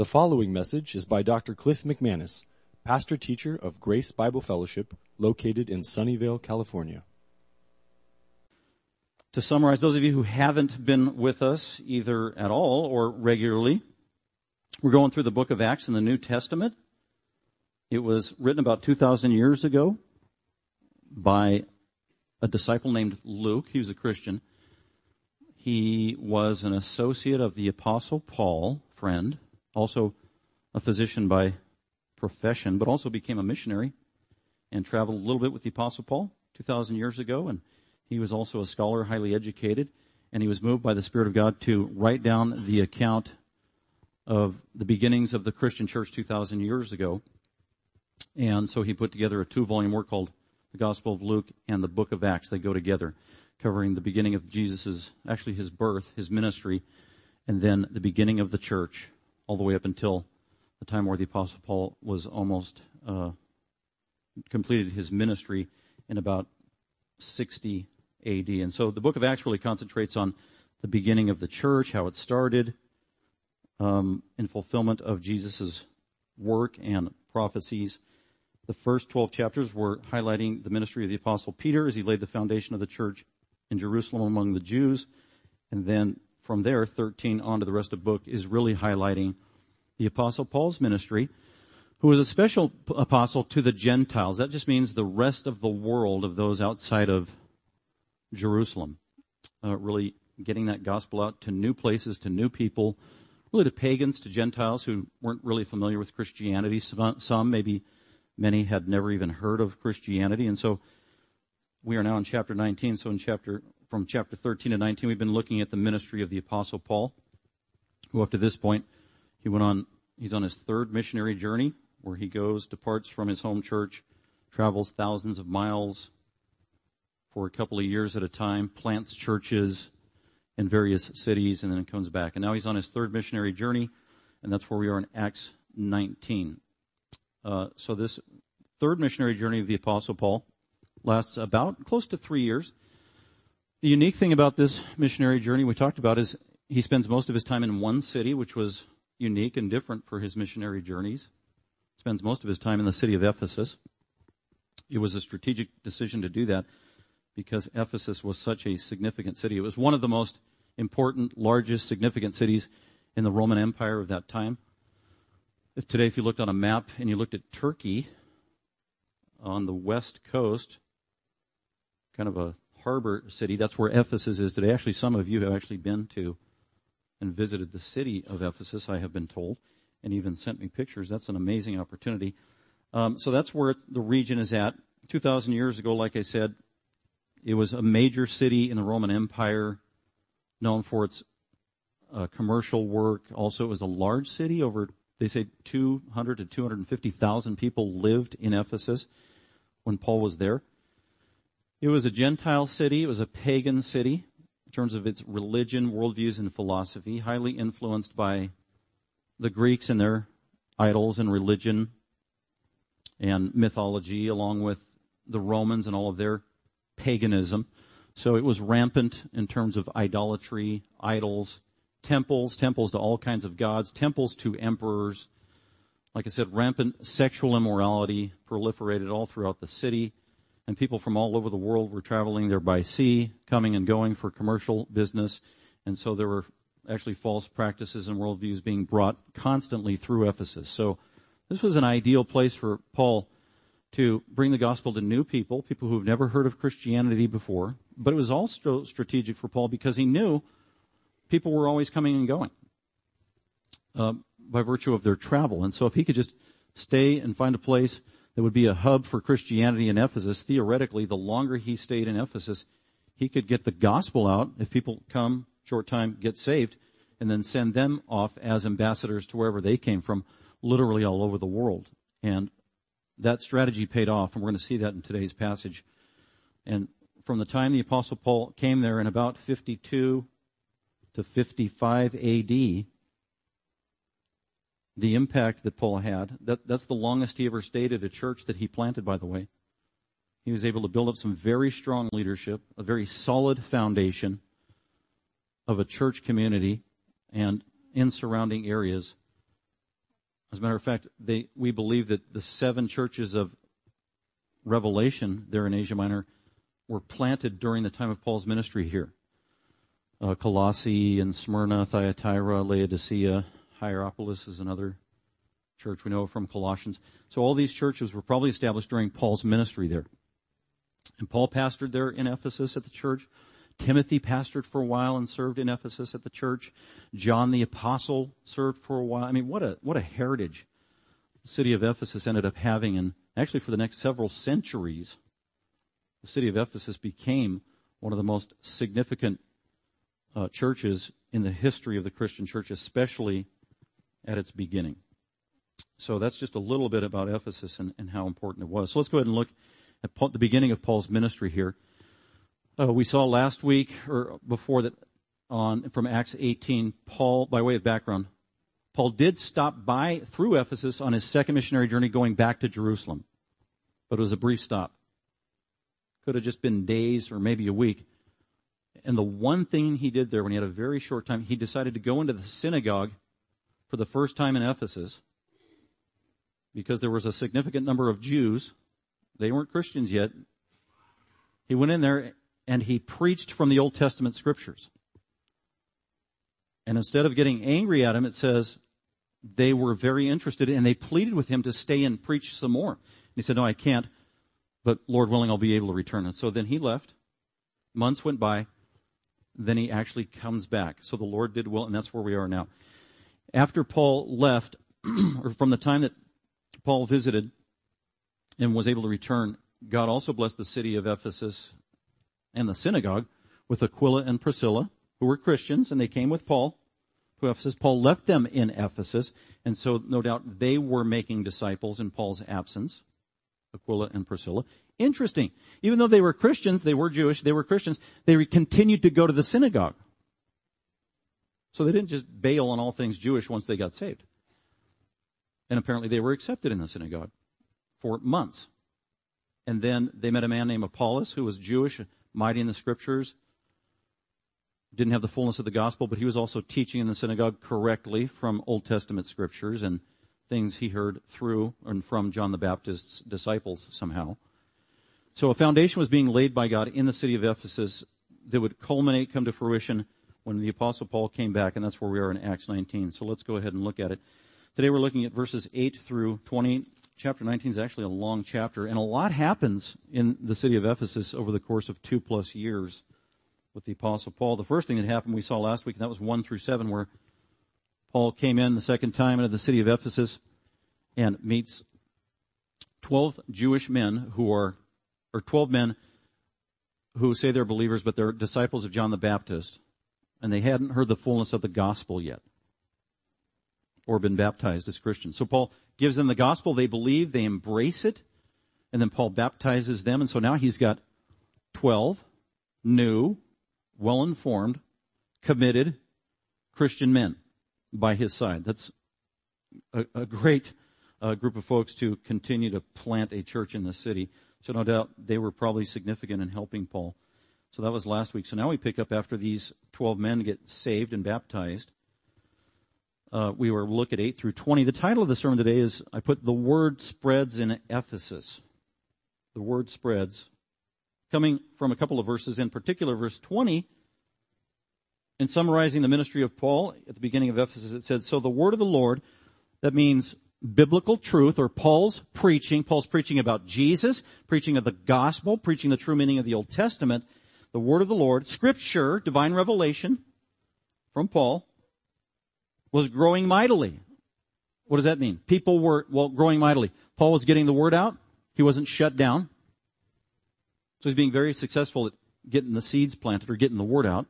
The following message is by Dr. Cliff McManus, pastor teacher of Grace Bible Fellowship, located in Sunnyvale, California. To summarize, those of you who haven't been with us either at all or regularly, we're going through the book of Acts in the New Testament. It was written about 2,000 years ago by a disciple named Luke. He was a Christian. He was an associate of the apostle Paul, friend, also a physician by profession, but also became a missionary and traveled a little bit with the apostle Paul 2,000 years ago. And he was also a scholar, highly educated, and he was moved by the Spirit of God to write down the account of the beginnings of the Christian church 2,000 years ago. And so he put together a two volume work called the Gospel of Luke and the Book of Acts. They go together, covering the beginning of Jesus' actually his birth, his ministry, and then the beginning of the church all the way up until the time where the Apostle Paul was almost uh, completed his ministry in about 60 AD. And so the book of Acts really concentrates on the beginning of the church, how it started, um, in fulfillment of Jesus' work and prophecies. The first 12 chapters were highlighting the ministry of the apostle Peter as he laid the foundation of the church in Jerusalem among the Jews. And then from there, 13 on to the rest of the book is really highlighting the apostle Paul's ministry, who was a special apostle to the Gentiles. That just means the rest of the world of those outside of Jerusalem. Uh, really getting that gospel out to new places, to new people, really to pagans, to Gentiles who weren't really familiar with Christianity. Some, some maybe many had never even heard of Christianity. And so we are now in chapter 19. So in chapter from chapter 13 to 19, we've been looking at the ministry of the apostle Paul, who up to this point, he went on, he's on his third missionary journey where he goes, departs from his home church, travels thousands of miles for a couple of years at a time, plants churches in various cities, and then comes back. And now he's on his third missionary journey, and that's where we are in Acts 19. Uh, so this third missionary journey of the apostle Paul lasts about close to three years. The unique thing about this missionary journey we talked about is he spends most of his time in one city, which was unique and different for his missionary journeys. Spends most of his time in the city of Ephesus. It was a strategic decision to do that because Ephesus was such a significant city. It was one of the most important, largest, significant cities in the Roman Empire of that time. If today, if you looked on a map and you looked at Turkey on the west coast, kind of a harbor city. That's where Ephesus is today. Actually, some of you have actually been to and visited the city of Ephesus, I have been told, and even sent me pictures. That's an amazing opportunity. Um, so that's where the region is at. 2,000 years ago, like I said, it was a major city in the Roman Empire, known for its uh, commercial work. Also, it was a large city. Over, they say, 200 to 250,000 people lived in Ephesus when Paul was there. It was a Gentile city. It was a pagan city in terms of its religion, worldviews, and philosophy, highly influenced by the Greeks and their idols and religion and mythology, along with the Romans and all of their paganism. So it was rampant in terms of idolatry, idols, temples, temples to all kinds of gods, temples to emperors. Like I said, rampant sexual immorality proliferated all throughout the city and people from all over the world were traveling there by sea, coming and going for commercial business. And so there were actually false practices and worldviews being brought constantly through Ephesus. So this was an ideal place for Paul to bring the gospel to new people, people who've never heard of Christianity before. But it was also strategic for Paul because he knew people were always coming and going uh, by virtue of their travel. And so if he could just stay and find a place that would be a hub for Christianity in Ephesus, theoretically, the longer he stayed in Ephesus, he could get the gospel out if people come, short time, get saved, and then send them off as ambassadors to wherever they came from, literally all over the world. And that strategy paid off, and we're going to see that in today's passage. And from the time the apostle Paul came there in about 52 to 55 AD, the impact that Paul had. That, that's the longest he ever stayed at a church that he planted, by the way. He was able to build up some very strong leadership, a very solid foundation of a church community and in surrounding areas As a matter of fact, they, we believe that the seven churches of Revelation there in Asia Minor were planted during the time of Paul's ministry here. Uh, Colossae and Smyrna, Thyatira, Laodicea, Hierapolis is another church we know from Colossians. So all these churches were probably established during Paul's ministry there. And Paul pastored there in Ephesus at the church. Timothy pastored for a while and served in Ephesus at the church. John the apostle served for a while. I mean, what a, what a heritage the city of Ephesus ended up having. And actually for the next several centuries, the city of Ephesus became one of the most significant uh, churches in the history of the Christian church, especially at its beginning. So that's just a little bit about Ephesus and, and how important it was. So let's go ahead and look at Paul, the beginning of Paul's ministry here. Uh, we saw last week or before that on from Acts 18, Paul, by way of background, Paul did stop by through Ephesus on his second missionary journey going back to Jerusalem, but it was a brief stop. Could have just been days or maybe a week. And the one thing he did there when he had a very short time, he decided to go into the synagogue for the first time in Ephesus because there was a significant number of Jews. They weren't Christians yet. He went in there and he preached from the Old Testament scriptures. And instead of getting angry at him, it says they were very interested and they pleaded with him to stay and preach some more. And he said, no, I can't, but Lord willing, I'll be able to return. And so then he left. Months went by. Then he actually comes back. So the Lord did will, and that's where we are now. After Paul left, or from the time that Paul visited and was able to return, God also blessed the city of Ephesus and the synagogue with Aquila and Priscilla, who were Christians, and they came with Paul to Ephesus. Paul left them in Ephesus, and so no doubt they were making disciples in Paul's absence. Aquila and Priscilla. Interesting. Even though they were Christians, they were Jewish, they were Christians, they continued to go to the synagogue. So they didn't just bail on all things Jewish once they got saved. And apparently they were accepted in the synagogue for months. And then they met a man named Apollos who was Jewish, mighty in the scriptures, didn't have the fullness of the gospel, but he was also teaching in the synagogue correctly from Old Testament scriptures and things he heard through and from John the Baptist's disciples somehow. So a foundation was being laid by God in the city of Ephesus that would culminate, come to fruition when the apostle Paul came back, and that's where we are in Acts 19. So let's go ahead and look at it. Today we're looking at verses 8 through 20 chapter 19 is actually a long chapter, and a lot happens in the city of Ephesus over the course of two plus years with the apostle Paul. The first thing that happened we saw last week, and that was 1 through 7, where Paul came in the second time into the city of Ephesus and meets 12 Jewish men who are, or 12 men who say they're believers, but they're disciples of John the Baptist, and they hadn't heard the fullness of the gospel yet or been baptized as Christians. So Paul gives them the gospel, they believe, they embrace it, and then Paul baptizes them, and so now he's got 12 new, well-informed, committed Christian men by his side. That's a, a great uh, group of folks to continue to plant a church in the city. So no doubt they were probably significant in helping Paul. So that was last week. So now we pick up after these 12 men get saved and baptized uh, we were look at 8 through 20. The title of the sermon today is, I put the word spreads in Ephesus. The word spreads. Coming from a couple of verses, in particular verse 20, in summarizing the ministry of Paul at the beginning of Ephesus, it said, so the word of the Lord, that means biblical truth or Paul's preaching, Paul's preaching about Jesus, preaching of the gospel, preaching the true meaning of the Old Testament, the word of the Lord, scripture, divine revelation from Paul, was growing mightily. What does that mean? People were, well, growing mightily. Paul was getting the word out. He wasn't shut down. So he's being very successful at getting the seeds planted or getting the word out.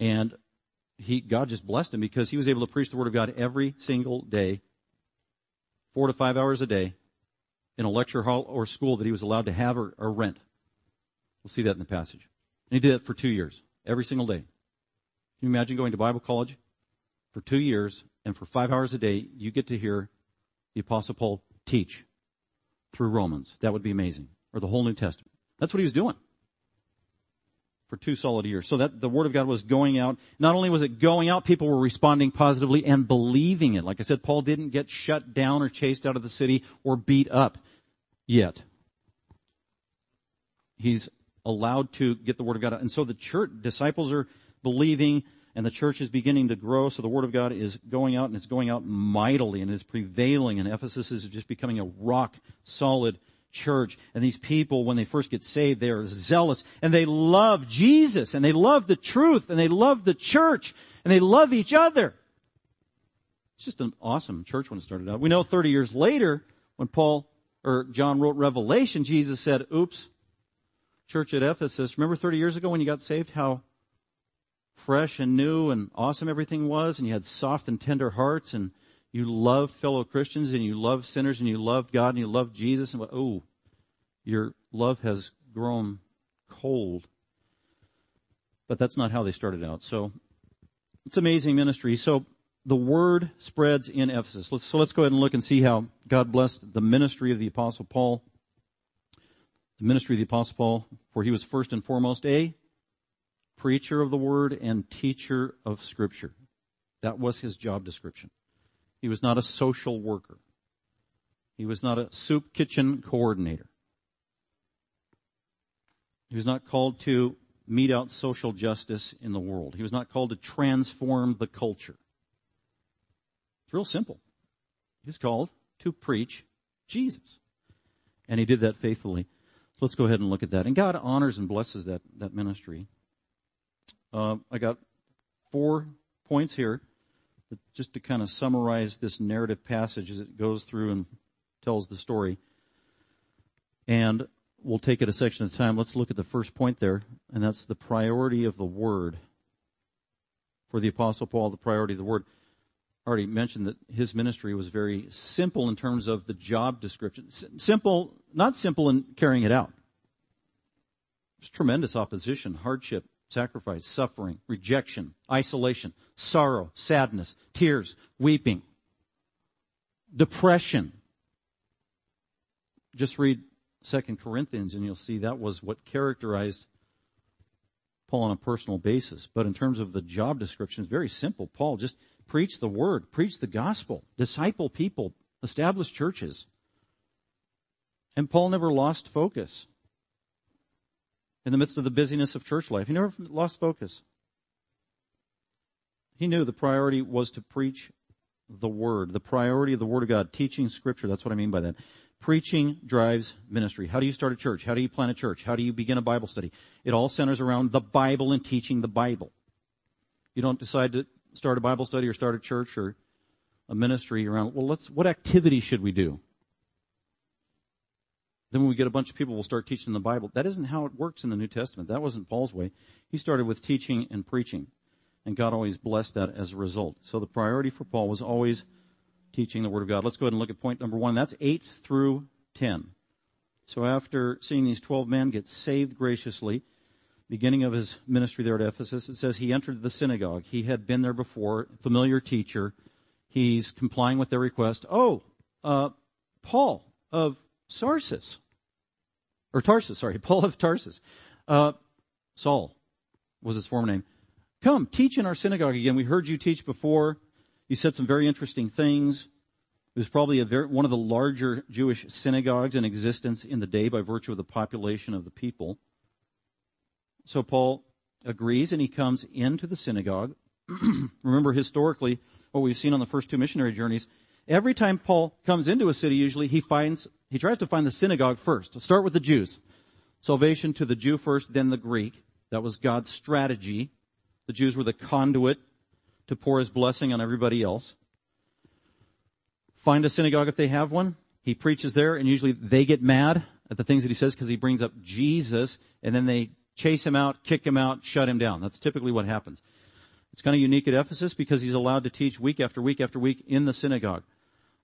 And he, God just blessed him because he was able to preach the word of God every single day, four to five hours a day, in a lecture hall or school that he was allowed to have or, or rent. We'll see that in the passage. And he did that for two years, every single day. Can you imagine going to Bible college for two years and for five hours a day, you get to hear the apostle Paul teach through Romans. That would be amazing. Or the whole New Testament. That's what he was doing. for two solid years. So that the Word of God was going out. Not only was it going out, people were responding positively and believing it. Like I said, Paul didn't get shut down or chased out of the city or beat up yet. He's allowed to get the Word of God out. And so the church, disciples are believing and the church is beginning to grow. So the Word of God is going out and it's going out mightily and it's prevailing and Ephesus is just becoming a rock solid church. And these people, when they first get saved, they are zealous and they love Jesus and they love the truth and they love the church and they love each other. It's just an awesome church when it started out. We know 30 years later, when Paul or John wrote Revelation, Jesus said, oops, church at Ephesus, remember 30 years ago when you got saved, how fresh and new and awesome everything was and you had soft and tender hearts and you loved fellow Christians and you loved sinners and you loved God and you loved Jesus and oh, your love has grown cold. But that's not how they started out. So it's amazing ministry. So the word spreads in Ephesus. Let's, so let's go ahead and look and see how God blessed the ministry of the apostle Paul. The ministry of the apostle Paul, for he was first and foremost a preacher of the word and teacher of scripture. That was his job description. He was not a social worker. He was not a soup kitchen coordinator. He was not called to mete out social justice in the world. He was not called to transform the culture. It's real simple. He was called to preach Jesus. And he did that faithfully. So let's go ahead and look at that. And God honors and blesses that, that ministry. Uh, I got four points here just to kind of summarize this narrative passage as it goes through and tells the story. And we'll take it a section at a time. Let's look at the first point there, and that's the priority of the word. For the apostle Paul, the priority of the word. Already mentioned that his ministry was very simple in terms of the job description. Simple, not simple in carrying it out. Tremendous opposition, hardship, sacrifice, suffering, rejection, isolation, sorrow, sadness, tears, weeping, depression. Just read Second Corinthians and you'll see that was what characterized Paul on a personal basis. But in terms of the job description, it's very simple. Paul just preach the word, preach the gospel, disciple people, establish churches. And Paul never lost focus in the midst of the busyness of church life. He never lost focus. He knew the priority was to preach the Word, the priority of the Word of God, teaching Scripture. That's what I mean by that. Preaching drives ministry. How do you start a church? How do you plant a church? How do you begin a Bible study? It all centers around the Bible and teaching the Bible. You don't decide to start a Bible study or start a church or a ministry around, well, let's, what activity should we do? Then when we get a bunch of people, we'll start teaching the Bible. That isn't how it works in the New Testament. That wasn't Paul's way. He started with teaching and preaching. And God always blessed that as a result. So the priority for Paul was always teaching the Word of God. Let's go ahead and look at point number one. That's 8 through 10. So after seeing these 12 men get saved graciously, beginning of his ministry there at Ephesus, it says he entered the synagogue. He had been there before, familiar teacher. He's complying with their request. Oh, uh, Paul of Sarsis or Tarsus, sorry, Paul of Tarsus. Uh, Saul was his former name. Come, teach in our synagogue again. We heard you teach before. You said some very interesting things. It was probably very, one of the larger Jewish synagogues in existence in the day by virtue of the population of the people. So Paul agrees and he comes into the synagogue. Remember historically what we've seen on the first two missionary journeys. Every time Paul comes into a city, usually he finds he tries to find the synagogue first. Start with the Jews. Salvation to the Jew first, then the Greek. That was God's strategy. The Jews were the conduit to pour his blessing on everybody else. Find a synagogue if they have one. He preaches there and usually they get mad at the things that he says because he brings up Jesus and then they chase him out, kick him out, shut him down. That's typically what happens. It's kind of unique at Ephesus because he's allowed to teach week after week after week in the synagogue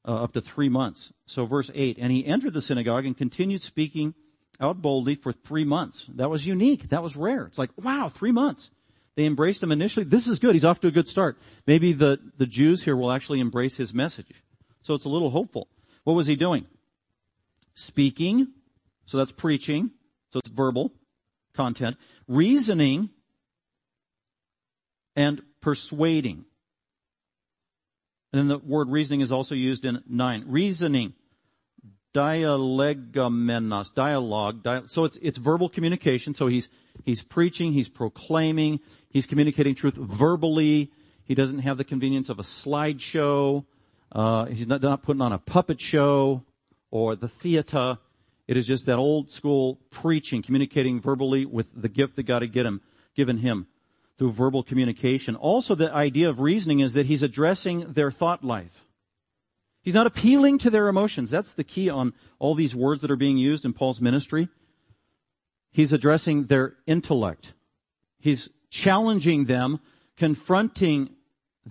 uh, up to three months. So verse 8, and he entered the synagogue and continued speaking out boldly for three months. That was unique. That was rare. It's like, wow, three months. They embraced him initially. This is good. He's off to a good start. Maybe the, the Jews here will actually embrace his message. So it's a little hopeful. What was he doing? Speaking. So that's preaching. So it's verbal. Content. Reasoning and persuading. And then the word reasoning is also used in nine. Reasoning, dialegomenos, dialogue. Dia- so it's, it's verbal communication. So he's, he's preaching, he's proclaiming, he's communicating truth verbally. He doesn't have the convenience of a slideshow. Uh, he's not, not putting on a puppet show or the theater. It is just that old school preaching, communicating verbally with the gift that God had him, given him through verbal communication. Also the idea of reasoning is that he's addressing their thought life. He's not appealing to their emotions. That's the key on all these words that are being used in Paul's ministry. He's addressing their intellect. He's challenging them, confronting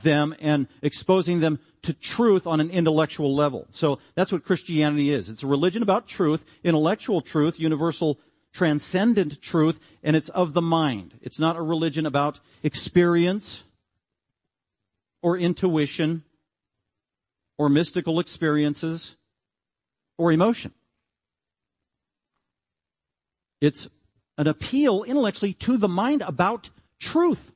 them and exposing them to truth on an intellectual level. So that's what Christianity is. It's a religion about truth, intellectual truth, universal transcendent truth, and it's of the mind. It's not a religion about experience or intuition or mystical experiences or emotion. It's an appeal intellectually to the mind about truth.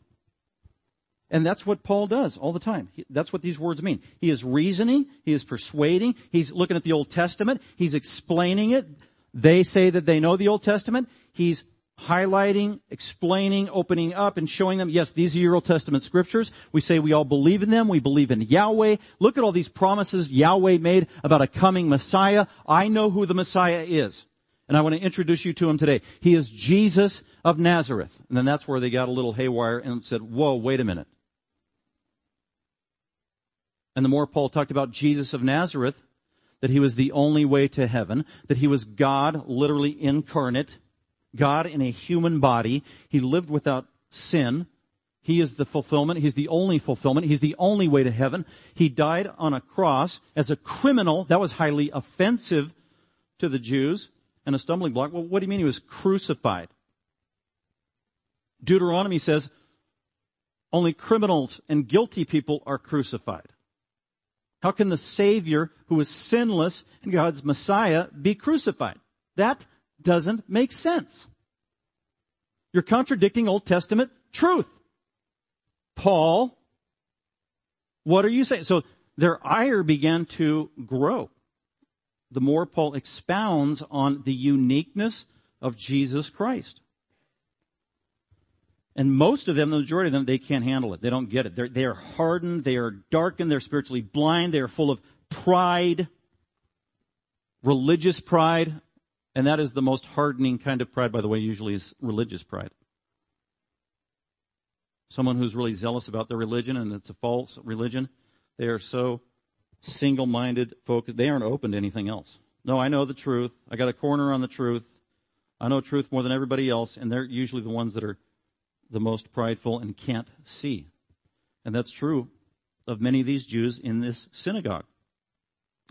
And that's what Paul does all the time. That's what these words mean. He is reasoning, he is persuading, he's looking at the Old Testament, he's explaining it. They say that they know the Old Testament. He's highlighting, explaining, opening up, and showing them, yes, these are your Old Testament scriptures. We say we all believe in them. We believe in Yahweh. Look at all these promises Yahweh made about a coming Messiah. I know who the Messiah is. And I want to introduce you to him today. He is Jesus of Nazareth. And then that's where they got a little haywire and said, whoa, wait a minute. And the more Paul talked about Jesus of Nazareth, that he was the only way to heaven, that he was God, literally incarnate, God in a human body. He lived without sin. He is the fulfillment. He's the only fulfillment. He's the only way to heaven. He died on a cross as a criminal. That was highly offensive to the Jews and a stumbling block. Well, what do you mean he was crucified? Deuteronomy says only criminals and guilty people are crucified. How can the Savior, who is sinless and God's Messiah, be crucified? That doesn't make sense. You're contradicting Old Testament truth. Paul, what are you saying? So their ire began to grow. The more Paul expounds on the uniqueness of Jesus Christ. And most of them, the majority of them, they can't handle it. They don't get it. They're, they are hardened. They are darkened. They're spiritually blind. They are full of pride, religious pride. And that is the most hardening kind of pride, by the way, usually is religious pride. Someone who's really zealous about their religion and it's a false religion. They are so single-minded, focused. They aren't open to anything else. No, I know the truth. I got a corner on the truth. I know truth more than everybody else, and they're usually the ones that are the most prideful and can't see. And that's true of many of these Jews in this synagogue.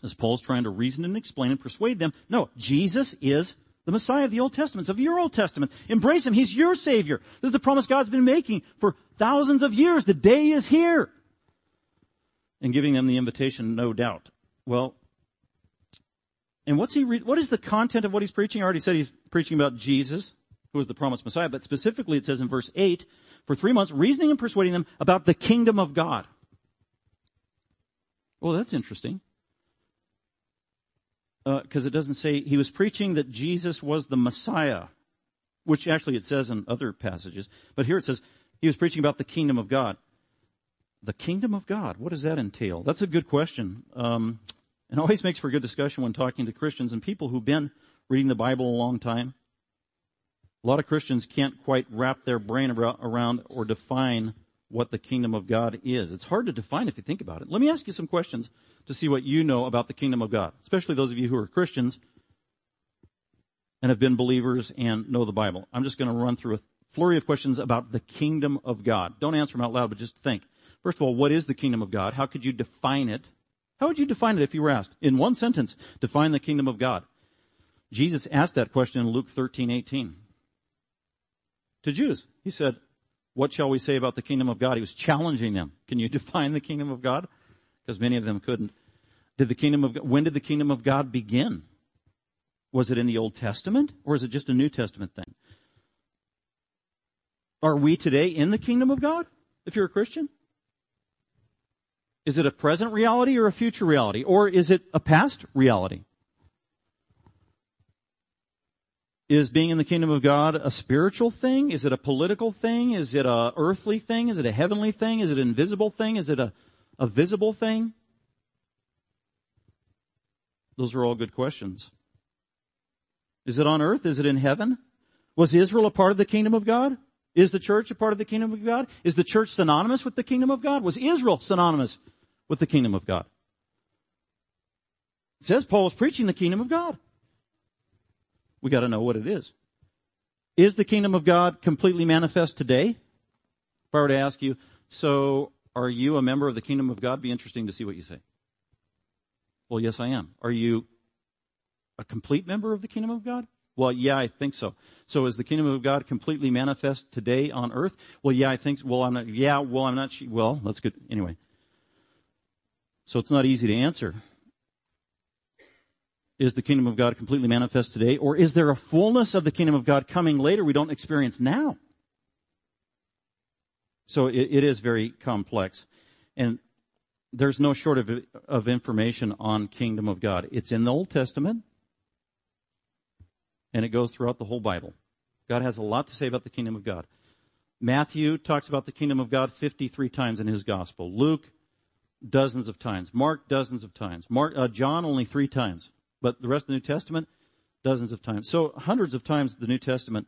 As Paul's trying to reason and explain and persuade them, no, Jesus is the Messiah of the Old Testament, of your Old Testament. Embrace Him. He's your Savior. This is the promise God's been making for thousands of years. The day is here. And giving them the invitation, no doubt. Well, and what's he, re- what is the content of what he's preaching? I already said he's preaching about Jesus who is the promised Messiah, but specifically it says in verse 8, for three months, reasoning and persuading them about the kingdom of God. Well, that's interesting. Because uh, it doesn't say he was preaching that Jesus was the Messiah, which actually it says in other passages. But here it says he was preaching about the kingdom of God. The kingdom of God, what does that entail? That's a good question. Um, it always makes for a good discussion when talking to Christians and people who've been reading the Bible a long time. A lot of Christians can't quite wrap their brain around or define what the kingdom of God is. It's hard to define if you think about it. Let me ask you some questions to see what you know about the kingdom of God, especially those of you who are Christians and have been believers and know the Bible. I'm just going to run through a flurry of questions about the kingdom of God. Don't answer them out loud, but just think. First of all, what is the kingdom of God? How could you define it? How would you define it if you were asked? In one sentence, define the kingdom of God. Jesus asked that question in Luke 13, 18 to Jews. He said, what shall we say about the kingdom of God? He was challenging them. Can you define the kingdom of God? Because many of them couldn't. Did the kingdom of, when did the kingdom of God begin? Was it in the Old Testament or is it just a New Testament thing? Are we today in the kingdom of God? If you're a Christian? Is it a present reality or a future reality? Or is it a past reality? Is being in the kingdom of God a spiritual thing? Is it a political thing? Is it a earthly thing? Is it a heavenly thing? Is it an invisible thing? Is it a, a visible thing? Those are all good questions. Is it on earth? Is it in heaven? Was Israel a part of the kingdom of God? Is the church a part of the kingdom of God? Is the church synonymous with the kingdom of God? Was Israel synonymous with the kingdom of God? It says Paul was preaching the kingdom of God. We gotta know what it is. Is the kingdom of God completely manifest today? If I were to ask you, so are you a member of the kingdom of God? Be interesting to see what you say. Well, yes, I am. Are you a complete member of the kingdom of God? Well, yeah, I think so. So is the kingdom of God completely manifest today on earth? Well, yeah, I think, well, I'm not, yeah, well, I'm not, well, that's good. Anyway. So it's not easy to answer. Is the kingdom of God completely manifest today? Or is there a fullness of the kingdom of God coming later we don't experience now? So it, it is very complex. And there's no short of, of information on kingdom of God. It's in the Old Testament. And it goes throughout the whole Bible. God has a lot to say about the kingdom of God. Matthew talks about the kingdom of God 53 times in his gospel. Luke, dozens of times. Mark, dozens of times. Mark, uh, John, only three times. But the rest of the New Testament, dozens of times. So hundreds of times the New Testament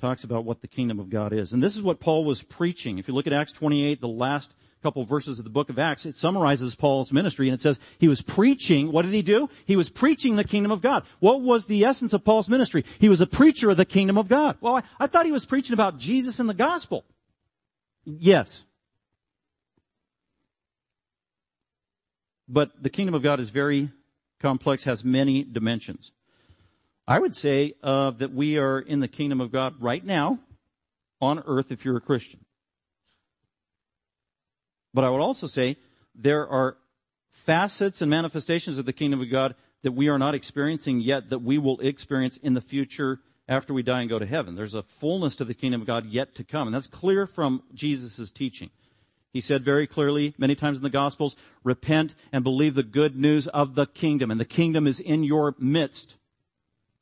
talks about what the kingdom of God is. And this is what Paul was preaching. If you look at Acts 28, the last couple of verses of the book of Acts, it summarizes Paul's ministry and it says he was preaching, what did he do? He was preaching the kingdom of God. What was the essence of Paul's ministry? He was a preacher of the kingdom of God. Well, I, I thought he was preaching about Jesus and the gospel. Yes. But the kingdom of God is very complex has many dimensions. I would say uh, that we are in the kingdom of God right now on earth if you're a Christian. But I would also say there are facets and manifestations of the kingdom of God that we are not experiencing yet that we will experience in the future after we die and go to heaven. There's a fullness to the kingdom of God yet to come. And that's clear from Jesus' teaching. He said very clearly, many times in the Gospels, repent and believe the good news of the kingdom. And the kingdom is in your midst.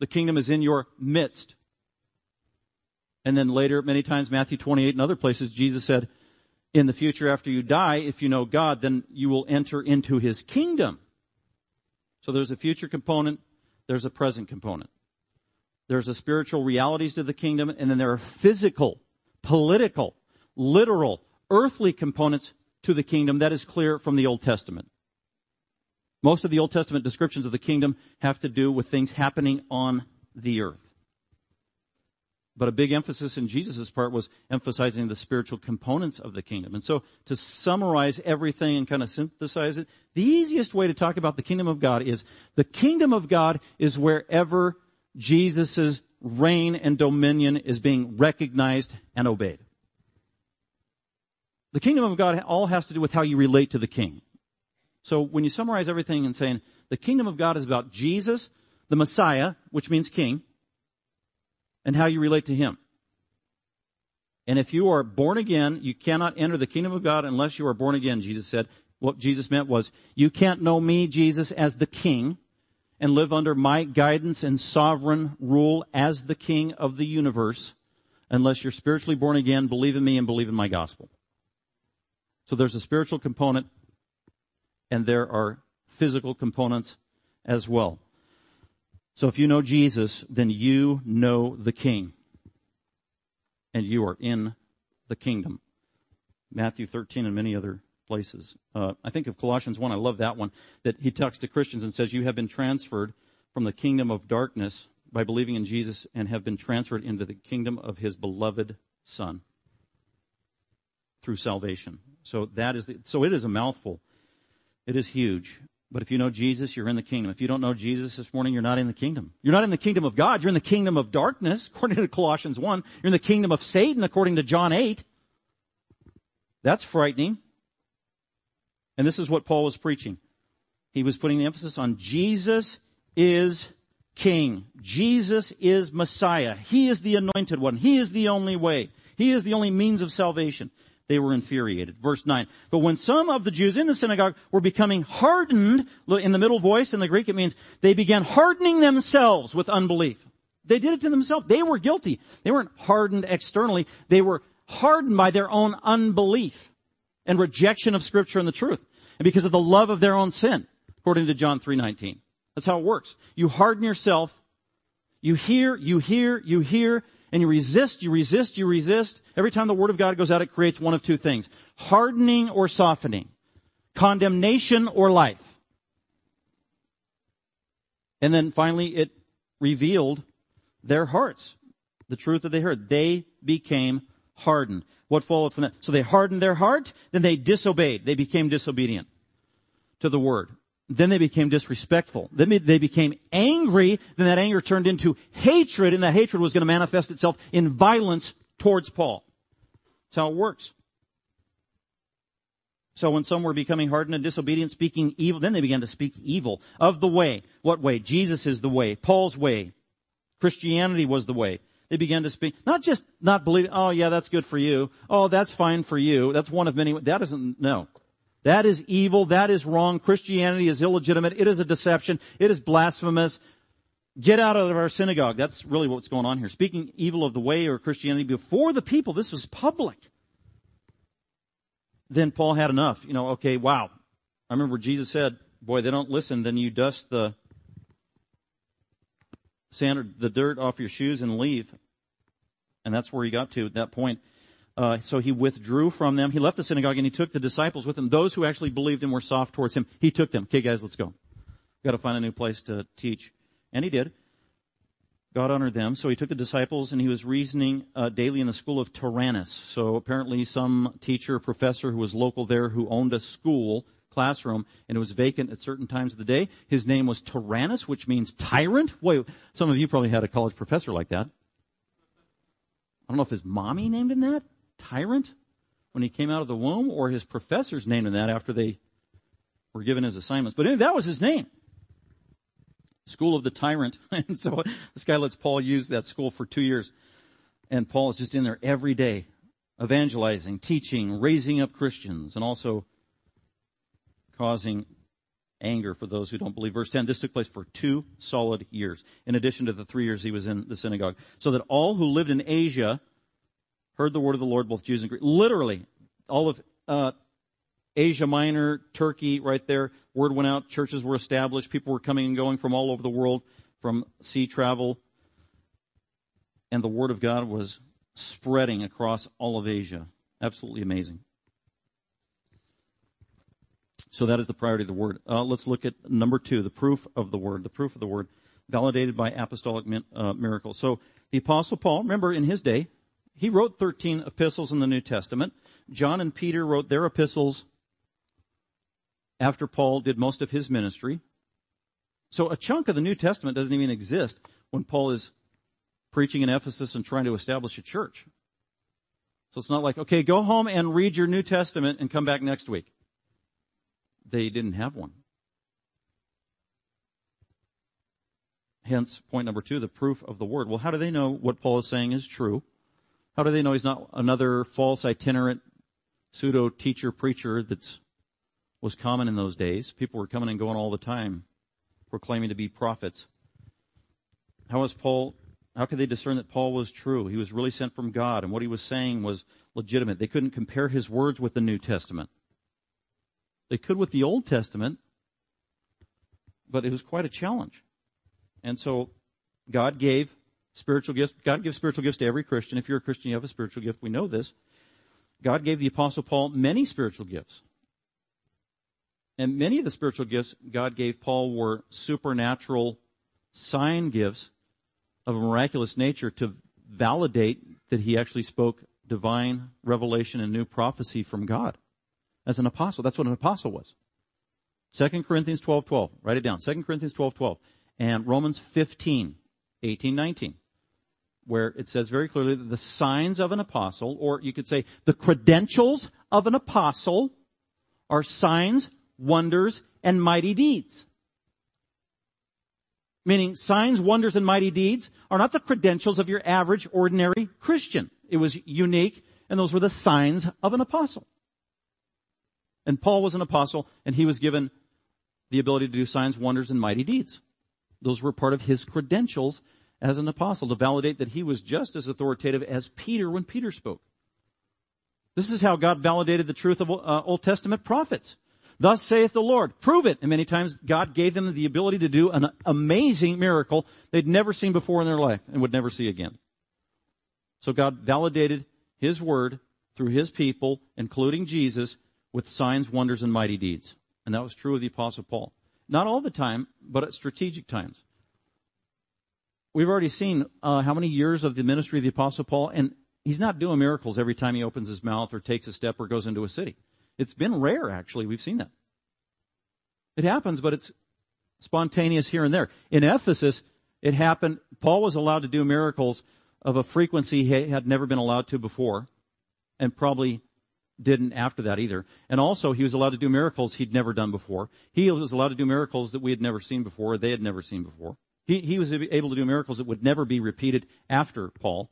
The kingdom is in your midst. And then later, many times, Matthew 28 and other places, Jesus said, in the future after you die, if you know God, then you will enter into His kingdom. So there's a future component, there's a present component. There's a spiritual realities to the kingdom, and then there are physical, political, literal, earthly components to the kingdom. That is clear from the Old Testament. Most of the Old Testament descriptions of the kingdom have to do with things happening on the earth. But a big emphasis in Jesus' part was emphasizing the spiritual components of the kingdom. And so to summarize everything and kind of synthesize it, the easiest way to talk about the kingdom of God is the kingdom of God is wherever Jesus' reign and dominion is being recognized and obeyed. The kingdom of God all has to do with how you relate to the king. So when you summarize everything and saying the kingdom of God is about Jesus, the Messiah, which means king, and how you relate to him. And if you are born again, you cannot enter the kingdom of God unless you are born again, Jesus said. What Jesus meant was, you can't know me, Jesus, as the king and live under my guidance and sovereign rule as the king of the universe unless you're spiritually born again, believe in me and believe in my gospel. So there's a spiritual component and there are physical components as well. So if you know Jesus, then you know the King. And you are in the kingdom. Matthew 13 and many other places. Uh, I think of Colossians 1, I love that one, that he talks to Christians and says, you have been transferred from the kingdom of darkness by believing in Jesus and have been transferred into the kingdom of his beloved son through salvation. So that is the, so it is a mouthful. It is huge. But if you know Jesus, you're in the kingdom. If you don't know Jesus this morning, you're not in the kingdom. You're not in the kingdom of God. You're in the kingdom of darkness, according to Colossians 1. You're in the kingdom of Satan, according to John 8. That's frightening. And this is what Paul was preaching. He was putting the emphasis on Jesus is King. Jesus is Messiah. He is the anointed one. He is the only way. He is the only means of salvation. They were infuriated. Verse 9. But when some of the Jews in the synagogue were becoming hardened, in the middle voice in the Greek it means they began hardening themselves with unbelief. They did it to themselves. They were guilty. They weren't hardened externally. They were hardened by their own unbelief and rejection of scripture and the truth. And because of the love of their own sin, according to John 3.19. That's how it works. You harden yourself. You hear, you hear, you hear, and you resist, you resist, you resist. Every time the Word of God goes out, it creates one of two things. Hardening or softening. Condemnation or life. And then finally it revealed their hearts. The truth that they heard. They became hardened. What followed from that? So they hardened their heart, then they disobeyed. They became disobedient to the Word. Then they became disrespectful. Then they became angry. Then that anger turned into hatred, and that hatred was going to manifest itself in violence towards Paul. That's how it works. So when some were becoming hardened and disobedient, speaking evil, then they began to speak evil of the way. What way? Jesus is the way. Paul's way. Christianity was the way. They began to speak, not just not believing, oh yeah, that's good for you. Oh, that's fine for you. That's one of many. That isn't, no. That is evil. That is wrong. Christianity is illegitimate. It is a deception. It is blasphemous. Get out of our synagogue. That's really what's going on here. Speaking evil of the way or Christianity before the people. This was public. Then Paul had enough. You know, okay, wow. I remember Jesus said, boy, they don't listen, then you dust the sand or the dirt off your shoes and leave. And that's where he got to at that point. Uh, so he withdrew from them. He left the synagogue and he took the disciples with him. Those who actually believed and were soft towards him, he took them. Okay, guys, let's go. Got to find a new place to teach, and he did. God honored them, so he took the disciples and he was reasoning uh, daily in the school of Tyrannus. So apparently, some teacher, professor who was local there, who owned a school classroom, and it was vacant at certain times of the day. His name was Tyrannus, which means tyrant. Wait, some of you probably had a college professor like that. I don't know if his mommy named him that tyrant when he came out of the womb, or his professors named him that after they were given his assignments. But anyway, that was his name. School of the Tyrant. and so this guy lets Paul use that school for two years. And Paul is just in there every day, evangelizing, teaching, raising up Christians, and also causing anger for those who don't believe. Verse 10, this took place for two solid years, in addition to the three years he was in the synagogue. So that all who lived in Asia heard the word of the Lord, both Jews and Greeks. Literally, all of uh, Asia Minor, Turkey, right there, word went out, churches were established, people were coming and going from all over the world, from sea travel, and the word of God was spreading across all of Asia. Absolutely amazing. So that is the priority of the word. Uh, let's look at number two, the proof of the word. The proof of the word, validated by apostolic uh, miracles. So the apostle Paul, remember in his day, he wrote 13 epistles in the New Testament. John and Peter wrote their epistles after Paul did most of his ministry. So a chunk of the New Testament doesn't even exist when Paul is preaching in Ephesus and trying to establish a church. So it's not like, okay, go home and read your New Testament and come back next week. They didn't have one. Hence, point number two, the proof of the word. Well, how do they know what Paul is saying is true? How do they know he's not another false itinerant pseudo teacher preacher that's was common in those days? People were coming and going all the time, proclaiming to be prophets. How was Paul how could they discern that Paul was true? He was really sent from God and what he was saying was legitimate. They couldn't compare his words with the New Testament. They could with the Old Testament, but it was quite a challenge. And so God gave spiritual gifts. God gives spiritual gifts to every Christian. If you're a Christian, you have a spiritual gift. We know this. God gave the apostle Paul many spiritual gifts. And many of the spiritual gifts God gave Paul were supernatural sign gifts of a miraculous nature to validate that he actually spoke divine revelation and new prophecy from God as an apostle. That's what an apostle was. 2 Corinthians 12, 12. Write it down. 2 Corinthians 12, 12. And Romans 15, 18, 19 where it says very clearly that the signs of an apostle, or you could say the credentials of an apostle, are signs, wonders, and mighty deeds. meaning signs, wonders, and mighty deeds are not the credentials of your average, ordinary Christian. It was unique, and those were the signs of an apostle. And Paul was an apostle, and he was given the ability to do signs, wonders, and mighty deeds. Those were part of his credentials as an apostle to validate that he was just as authoritative as Peter when Peter spoke. This is how God validated the truth of uh, Old Testament prophets. Thus saith the Lord. Prove it. And many times God gave them the ability to do an amazing miracle they'd never seen before in their life and would never see again. So God validated His word through His people, including Jesus, with signs, wonders, and mighty deeds. And that was true of the apostle Paul. Not all the time, but at strategic times. We've already seen uh, how many years of the ministry of the apostle Paul, and he's not doing miracles every time he opens his mouth or takes a step or goes into a city. It's been rare, actually. We've seen that. It happens, but it's spontaneous here and there. In Ephesus, it happened, Paul was allowed to do miracles of a frequency he had never been allowed to before, and probably didn't after that either. And also, he was allowed to do miracles he'd never done before. He was allowed to do miracles that we had never seen before, they had never seen before. He, he was able to do miracles that would never be repeated after Paul.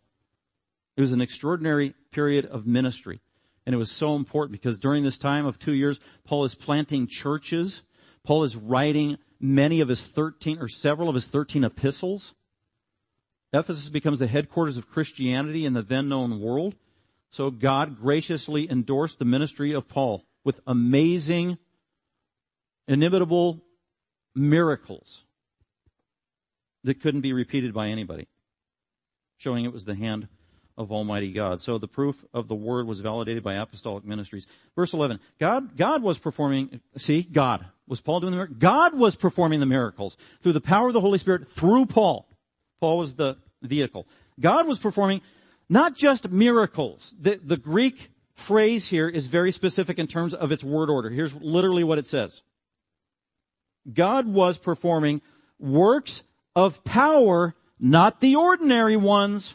It was an extraordinary period of ministry. And it was so important because during this time of two years, Paul is planting churches. Paul is writing many of his 13 or several of his 13 epistles. Ephesus becomes the headquarters of Christianity in the then known world. So God graciously endorsed the ministry of Paul with amazing, inimitable miracles that couldn't be repeated by anybody, showing it was the hand of Almighty God. So the proof of the word was validated by apostolic ministries. Verse 11. God, God was performing, see, God. Was Paul doing the miracles? God was performing the miracles through the power of the Holy Spirit through Paul. Paul was the vehicle. God was performing not just miracles. The, the Greek phrase here is very specific in terms of its word order. Here's literally what it says. God was performing works of power, not the ordinary ones.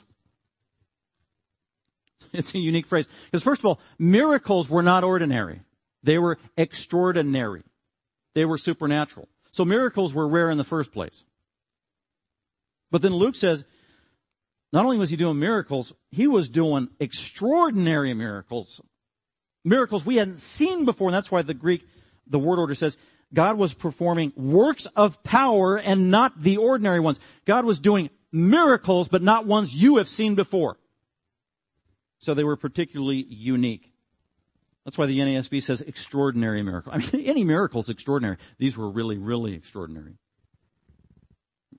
It's a unique phrase. Because first of all, miracles were not ordinary. They were extraordinary. They were supernatural. So miracles were rare in the first place. But then Luke says, not only was he doing miracles, he was doing extraordinary miracles. Miracles we hadn't seen before, and that's why the Greek, the word order says, God was performing works of power and not the ordinary ones. God was doing miracles, but not ones you have seen before. So they were particularly unique. That's why the NASB says extraordinary miracle. I mean, any miracle is extraordinary. These were really, really extraordinary.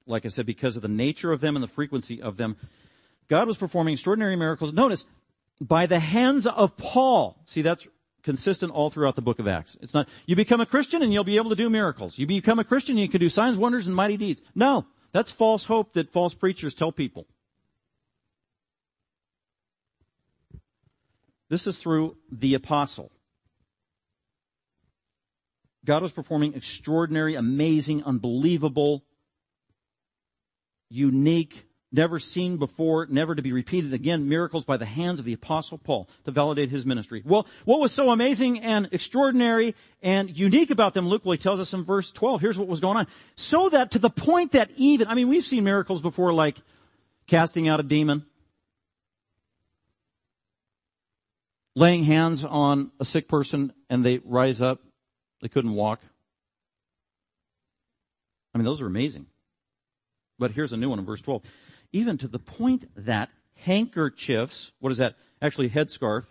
Like I said, because of the nature of them and the frequency of them, God was performing extraordinary miracles. Notice, by the hands of Paul. See, that's consistent all throughout the book of Acts. It's not, you become a Christian and you'll be able to do miracles. You become a Christian and you can do signs, wonders, and mighty deeds. No, that's false hope that false preachers tell people. This is through the apostle. God was performing extraordinary, amazing, unbelievable, unique, never seen before, never to be repeated again, miracles by the hands of the apostle Paul to validate his ministry. Well, what was so amazing and extraordinary and unique about them, Luke tells us in verse 12, here's what was going on. So that to the point that even, I mean, we've seen miracles before like casting out a demon, laying hands on a sick person and they rise up. They couldn't walk. I mean, those are amazing. But here's a new one in verse 12. Even to the point that handkerchiefs, what is that? Actually, headscarf,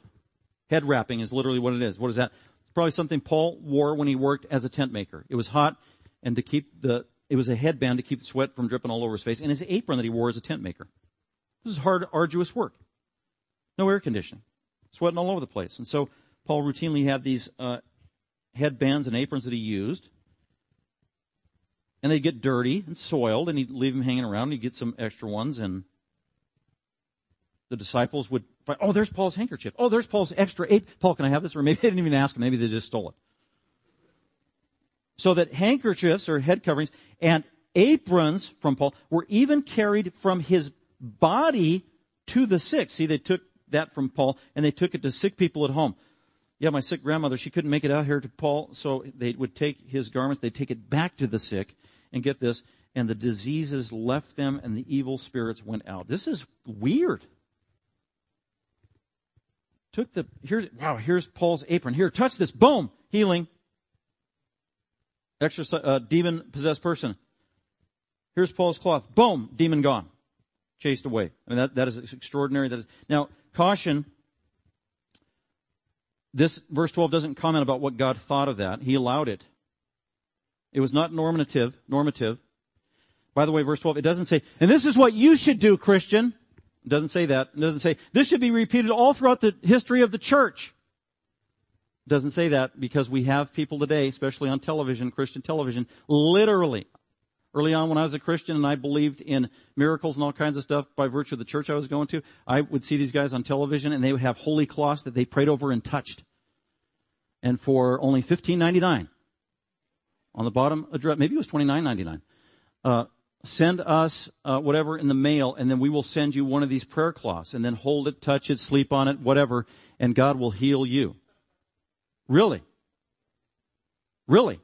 head wrapping is literally what it is. What is that? It's probably something Paul wore when he worked as a tent maker. It was hot and to keep the, it was a headband to keep the sweat from dripping all over his face and his apron that he wore as a tent maker. This is hard, arduous work. No air conditioning sweating all over the place. And so Paul routinely had these uh, headbands and aprons that he used. And they'd get dirty and soiled, and he'd leave them hanging around, and he'd get some extra ones, and the disciples would find, oh, there's Paul's handkerchief. Oh, there's Paul's extra ape. Paul, can I have this? Or maybe they didn't even ask him. Maybe they just stole it. So that handkerchiefs or head coverings and aprons from Paul were even carried from his body to the sick. See, they took that from Paul and they took it to sick people at home. Yeah, my sick grandmother, she couldn't make it out here to Paul, so they would take his garments, they'd take it back to the sick, and get this, and the diseases left them and the evil spirits went out. This is weird. Took the, here's, wow, here's Paul's apron. Here, touch this. Boom! Healing. Exorcise, uh, demon possessed person. Here's Paul's cloth. Boom! Demon gone. Chased away. I mean, that, that is extraordinary. That is, now, caution. This verse 12 doesn't comment about what God thought of that. He allowed it. It was not normative, normative. By the way, verse 12, it doesn't say, and this is what you should do, Christian. It doesn't say that. It doesn't say, this should be repeated all throughout the history of the church. It doesn't say that because we have people today, especially on television, Christian television, literally, early on when I was a Christian and I believed in miracles and all kinds of stuff by virtue of the church I was going to, I would see these guys on television and they would have holy cloths that they prayed over and touched. And for only fifteen ninety nine, on the bottom address, maybe it was twenty nine ninety nine. Uh, send us uh, whatever in the mail, and then we will send you one of these prayer cloths, and then hold it, touch it, sleep on it, whatever, and God will heal you. Really? Really?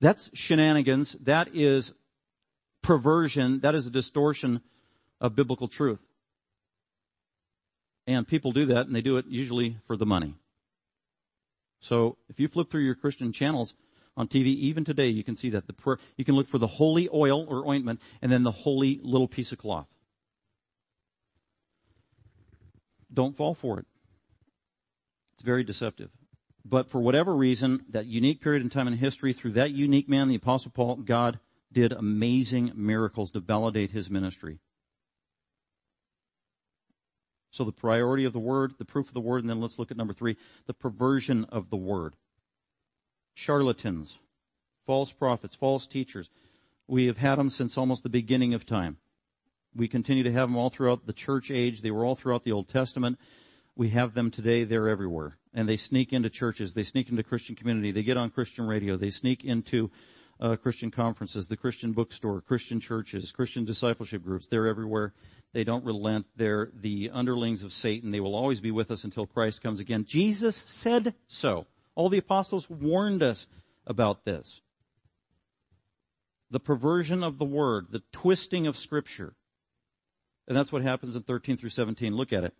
That's shenanigans. That is perversion. That is a distortion of biblical truth. And people do that, and they do it usually for the money. So if you flip through your Christian channels, on TV. Even today, you can see that. The prayer, you can look for the holy oil or ointment and then the holy little piece of cloth. Don't fall for it. It's very deceptive. But for whatever reason, that unique period in time in history, through that unique man, the Apostle Paul, God did amazing miracles to validate his ministry. So the priority of the word, the proof of the word, and then let's look at number three, the perversion of the word charlatans, false prophets, false teachers. We have had them since almost the beginning of time. We continue to have them all throughout the church age. They were all throughout the Old Testament. We have them today. They're everywhere. And they sneak into churches. They sneak into Christian community. They get on Christian radio. They sneak into uh, Christian conferences, the Christian bookstore, Christian churches, Christian discipleship groups. They're everywhere. They don't relent. They're the underlings of Satan. They will always be with us until Christ comes again. Jesus said so. All the apostles warned us about this. The perversion of the word, the twisting of scripture. And that's what happens in 13 through 17. Look at it.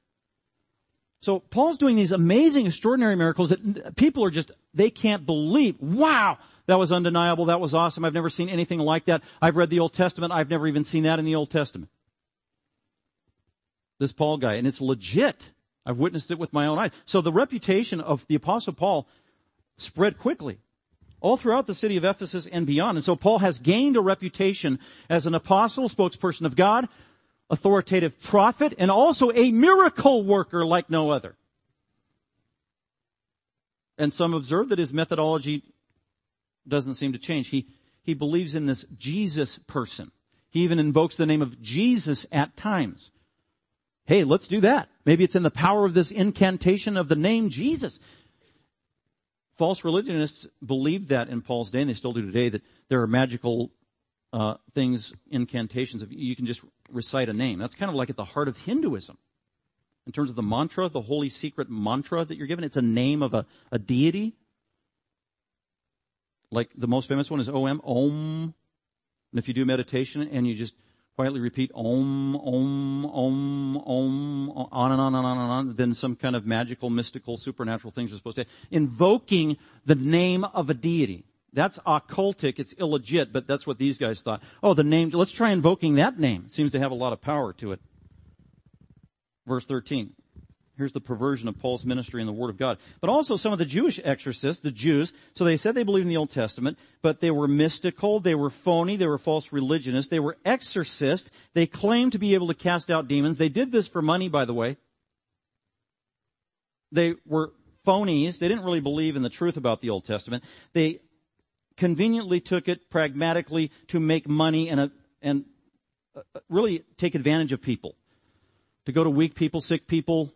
So Paul's doing these amazing, extraordinary miracles that people are just, they can't believe. Wow! That was undeniable. That was awesome. I've never seen anything like that. I've read the Old Testament. I've never even seen that in the Old Testament. This Paul guy. And it's legit. I've witnessed it with my own eyes. So the reputation of the apostle Paul spread quickly all throughout the city of Ephesus and beyond. And so Paul has gained a reputation as an apostle, spokesperson of God, authoritative prophet, and also a miracle worker like no other. And some observe that his methodology doesn't seem to change. He, he believes in this Jesus person. He even invokes the name of Jesus at times. Hey, let's do that. Maybe it's in the power of this incantation of the name Jesus. False religionists believed that in Paul's day, and they still do today, that there are magical uh, things, incantations. Of, you can just recite a name. That's kind of like at the heart of Hinduism. In terms of the mantra, the holy secret mantra that you're given, it's a name of a, a deity. Like the most famous one is OM, Om. And if you do meditation and you just quietly repeat Om, Om, Om, Om, on and on and on and on, then some kind of magical, mystical, supernatural things are supposed to, invoking the name of a deity. That's occultic, it's illegit, but that's what these guys thought. Oh, the name, let's try invoking that name. It seems to have a lot of power to it. Verse 13. Here's the perversion of Paul's ministry in the Word of God. But also some of the Jewish exorcists, the Jews, so they said they believed in the Old Testament, but they were mystical, they were phony, they were false religionists, they were exorcists, they claimed to be able to cast out demons. They did this for money, by the way. They were phonies, they didn't really believe in the truth about the Old Testament. They conveniently took it pragmatically to make money and, uh, and uh, really take advantage of people. To go to weak people, sick people,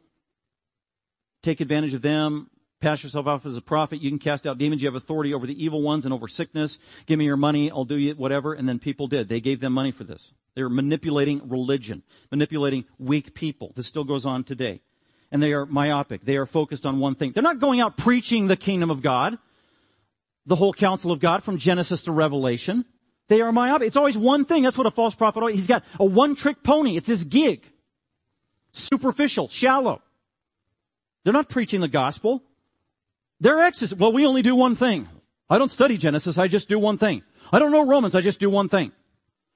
take advantage of them, pass yourself off as a prophet, you can cast out demons, you have authority over the evil ones and over sickness, give me your money, I'll do you whatever, and then people did. They gave them money for this. They were manipulating religion, manipulating weak people. This still goes on today. And they are myopic. They are focused on one thing. They're not going out preaching the kingdom of God, the whole counsel of God from Genesis to Revelation. They are myopic. It's always one thing. That's what a false prophet, he's got a one trick pony. It's his gig. Superficial, shallow. They're not preaching the gospel. They're exes. Well, we only do one thing. I don't study Genesis. I just do one thing. I don't know Romans. I just do one thing.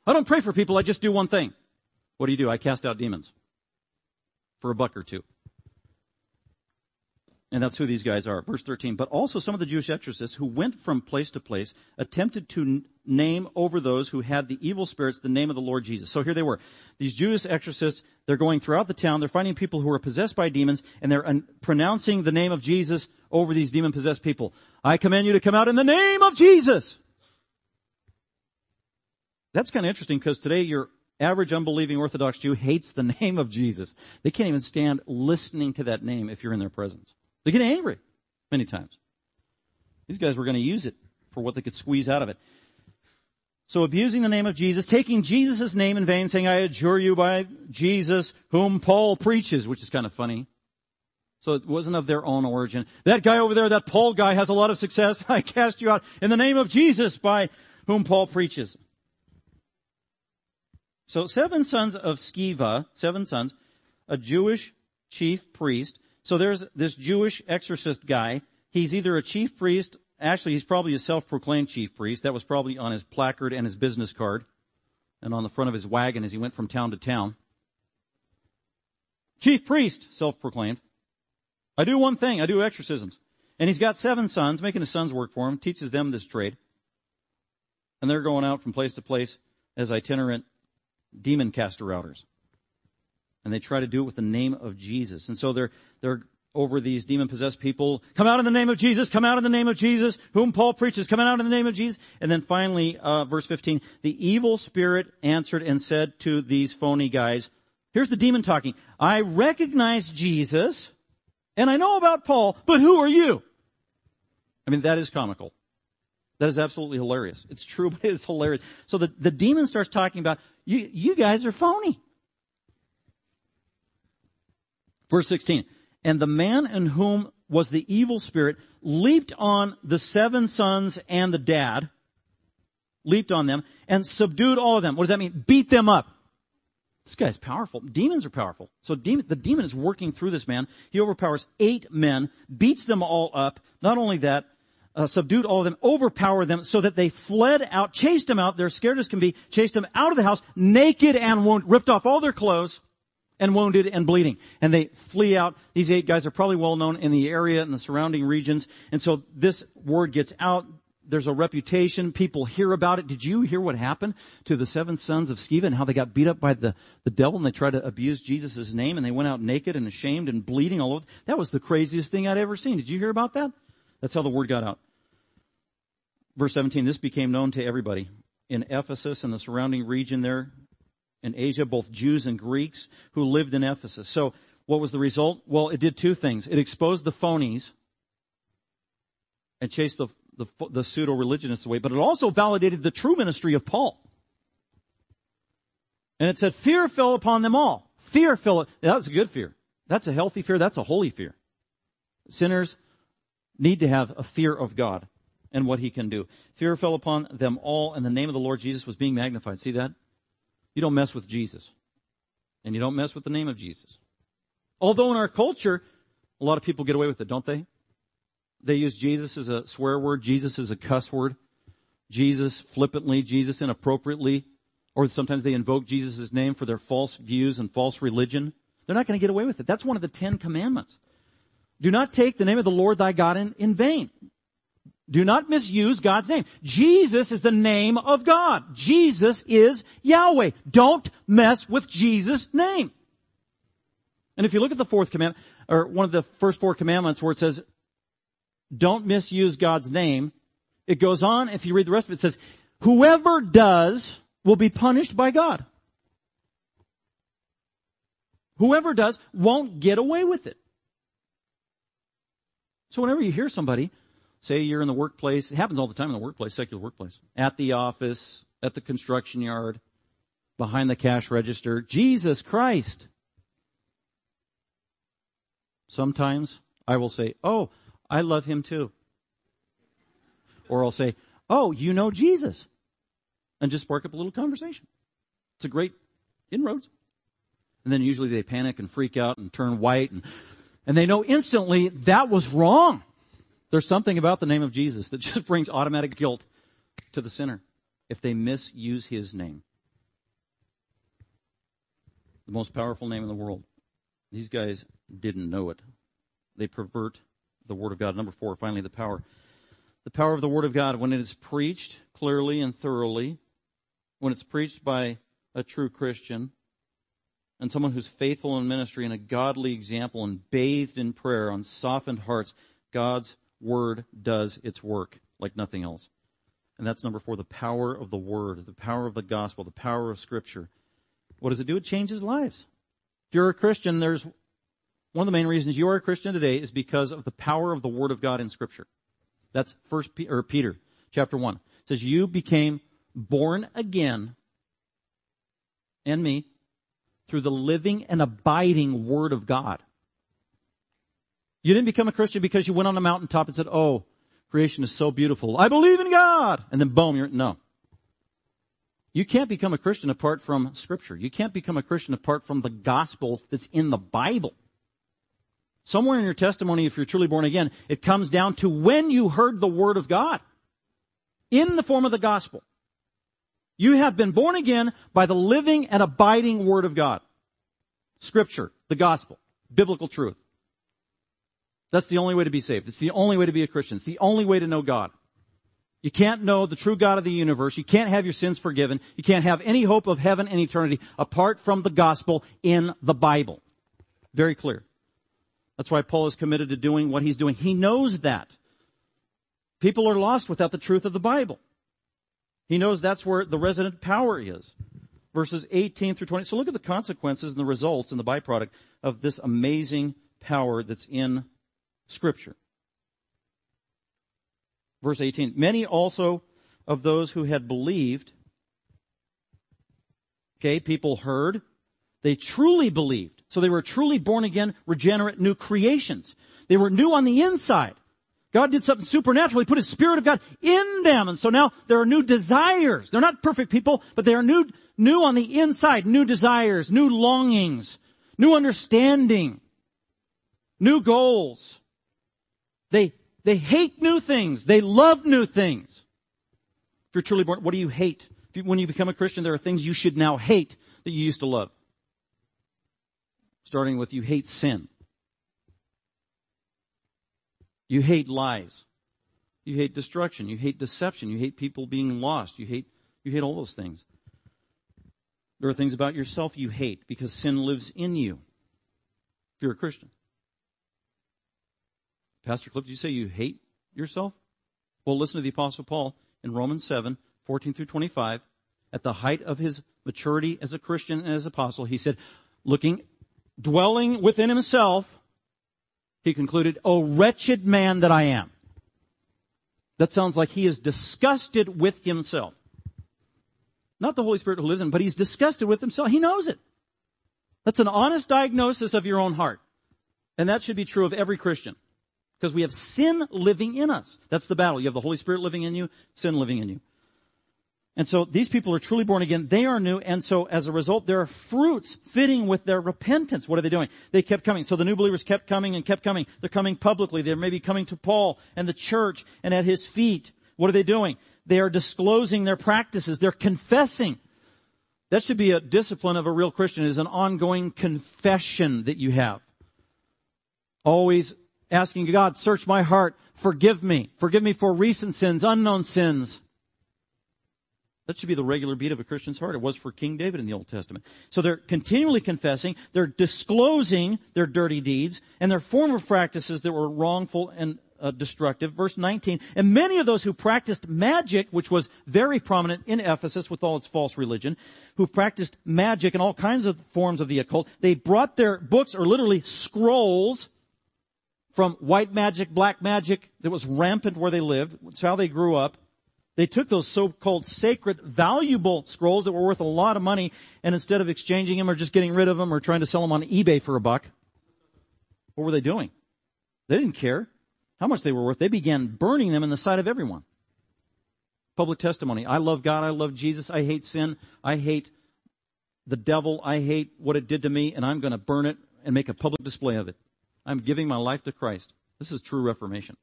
I don't pray for people. I just do one thing. What do you do? I cast out demons for a buck or two. And that's who these guys are. Verse 13. But also some of the Jewish exorcists who went from place to place attempted to n- name over those who had the evil spirits the name of the Lord Jesus. So here they were. These Jewish exorcists, they're going throughout the town, they're finding people who are possessed by demons, and they're un- pronouncing the name of Jesus over these demon possessed people. I command you to come out in the name of Jesus. That's kind of interesting because today your average unbelieving Orthodox Jew hates the name of Jesus. They can't even stand listening to that name if you're in their presence. They get angry many times. These guys were going to use it for what they could squeeze out of it. So abusing the name of Jesus, taking Jesus' name in vain, saying, I adjure you by Jesus whom Paul preaches, which is kind of funny. So it wasn't of their own origin. That guy over there, that Paul guy has a lot of success. I cast you out in the name of Jesus by whom Paul preaches. So seven sons of Sceva, seven sons, a Jewish chief priest, so there's this Jewish exorcist guy. He's either a chief priest, actually he's probably a self-proclaimed chief priest. That was probably on his placard and his business card and on the front of his wagon as he went from town to town. Chief priest, self-proclaimed. I do one thing, I do exorcisms. And he's got seven sons, making his sons work for him, teaches them this trade. And they're going out from place to place as itinerant demon caster outers and they try to do it with the name of Jesus. And so they're, they're over these demon possessed people. Come out in the name of Jesus. Come out in the name of Jesus. Whom Paul preaches. Come out in the name of Jesus. And then finally, uh, verse 15, the evil spirit answered and said to these phony guys, here's the demon talking. I recognize Jesus and I know about Paul, but who are you? I mean, that is comical. That is absolutely hilarious. It's true, but it's hilarious. So the, the demon starts talking about, you, you guys are phony. Verse 16. And the man in whom was the evil spirit leaped on the seven sons and the dad, leaped on them and subdued all of them. What does that mean? Beat them up. This guy's powerful. Demons are powerful. So demon, the demon is working through this man. He overpowers eight men, beats them all up. Not only that, uh, subdued all of them, overpowered them so that they fled out, chased them out. They're scared as can be, chased them out of the house, naked and wounded, ripped off all their clothes and wounded and bleeding. And they flee out. These eight guys are probably well known in the area and the surrounding regions. And so this word gets out. There's a reputation. People hear about it. Did you hear what happened to the seven sons of Sceva and how they got beat up by the, the devil and they tried to abuse Jesus' name and they went out naked and ashamed and bleeding all over? That was the craziest thing I'd ever seen. Did you hear about that? That's how the word got out. Verse 17, this became known to everybody. In Ephesus and the surrounding region there, in Asia, both Jews and Greeks who lived in Ephesus. So what was the result? Well, it did two things. It exposed the phonies and chased the, the, the pseudo-religionists away, but it also validated the true ministry of Paul. And it said fear fell upon them all. Fear fell, that's a good fear. That's a healthy fear. That's a holy fear. Sinners need to have a fear of God and what he can do. Fear fell upon them all and the name of the Lord Jesus was being magnified. See that? You don't mess with Jesus. And you don't mess with the name of Jesus. Although in our culture, a lot of people get away with it, don't they? They use Jesus as a swear word, Jesus as a cuss word, Jesus flippantly, Jesus inappropriately, or sometimes they invoke Jesus' name for their false views and false religion. They're not going to get away with it. That's one of the Ten Commandments. Do not take the name of the Lord thy God in, in vain. Do not misuse God's name. Jesus is the name of God. Jesus is Yahweh. Don't mess with Jesus' name. And if you look at the fourth commandment, or one of the first four commandments where it says, don't misuse God's name, it goes on, if you read the rest of it, it says, whoever does will be punished by God. Whoever does won't get away with it. So whenever you hear somebody Say you're in the workplace. It happens all the time in the workplace, secular workplace. At the office, at the construction yard, behind the cash register. Jesus Christ. Sometimes I will say, oh, I love him too. Or I'll say, oh, you know Jesus. and just spark up a little conversation. It's a great inroads. And then usually they panic and freak out and turn white and, and they know instantly that was wrong. There's something about the name of Jesus that just brings automatic guilt to the sinner if they misuse his name. The most powerful name in the world. These guys didn't know it. They pervert the Word of God. Number four, finally, the power. The power of the Word of God, when it is preached clearly and thoroughly, when it's preached by a true Christian, and someone who's faithful in ministry and a godly example and bathed in prayer on softened hearts, God's Word does its work like nothing else. And that's number four, the power of the Word, the power of the gospel, the power of Scripture. What does it do? It changes lives. If you're a Christian, there's one of the main reasons you are a Christian today is because of the power of the Word of God in Scripture. That's First P- or Peter chapter one. It says you became born again, and me, through the living and abiding Word of God. You didn't become a Christian because you went on a mountaintop and said, "Oh, creation is so beautiful. I believe in God," and then boom, you're no. You can't become a Christian apart from Scripture. You can't become a Christian apart from the gospel that's in the Bible. Somewhere in your testimony, if you're truly born again, it comes down to when you heard the Word of God. In the form of the gospel. You have been born again by the living and abiding Word of God. Scripture, the gospel, biblical truth. That's the only way to be saved. It's the only way to be a Christian. It's the only way to know God. You can't know the true God of the universe. You can't have your sins forgiven. You can't have any hope of heaven and eternity apart from the gospel in the Bible. Very clear. That's why Paul is committed to doing what he's doing. He knows that. People are lost without the truth of the Bible. He knows that's where the resident power is. Verses 18 through 20. So look at the consequences and the results and the byproduct of this amazing power that's in scripture. Verse 18. Many also of those who had believed, okay, people heard, they truly believed. So they were truly born again, regenerate, new creations. They were new on the inside. God did something supernatural. He put His Spirit of God in them. And so now there are new desires. They're not perfect people, but they are new, new on the inside. New desires, new longings, new understanding, new goals. They, they hate new things. They love new things. If you're truly born, what do you hate? You, when you become a Christian, there are things you should now hate that you used to love starting with you hate sin. You hate lies. You hate destruction. You hate deception. You hate people being lost. You hate, you hate all those things. There are things about yourself you hate because sin lives in you. If you're a Christian. Pastor Cliff, did you say you hate yourself? Well, listen to the apostle Paul in Romans 7, 14 through 25. At the height of his maturity as a Christian and as apostle, he said, looking dwelling within himself, he concluded, Oh wretched man that I am. That sounds like he is disgusted with himself. Not the Holy Spirit who lives in him, but he's disgusted with himself. He knows it. That's an honest diagnosis of your own heart. And that should be true of every Christian. Because we have sin living in us. That's the battle. You have the Holy Spirit living in you, sin living in you. And so these people are truly born again. They are new. And so as a result, there are fruits fitting with their repentance. What are they doing? They kept coming. So the new believers kept coming and kept coming. They're coming publicly. They're maybe coming to Paul and the church and at his feet. What are they doing? They are disclosing their practices. They're confessing. That should be a discipline of a real Christian is an ongoing confession that you have. Always asking God, search my heart, forgive me, forgive me for recent sins, unknown sins. That should be the regular beat of a Christian's heart. It was for King David in the Old Testament. So they're continually confessing, they're disclosing their dirty deeds and their former practices that were wrongful and uh, destructive. Verse 19, and many of those who practiced magic, which was very prominent in Ephesus with all its false religion, who practiced magic and all kinds of forms of the occult, they brought their books or literally scrolls from white magic, black magic that was rampant where they lived. It's how they grew up they took those so-called sacred, valuable scrolls that were worth a lot of money, and instead of exchanging them or just getting rid of them or trying to sell them on eBay for a buck, what were they doing? They didn't care how much they were worth. They began burning them in the sight of everyone. Public testimony. I love God. I love Jesus. I hate sin. I hate the devil. I hate what it did to me and I'm going to burn it and make a public display of it. I'm giving my life to Christ. This is true reformation.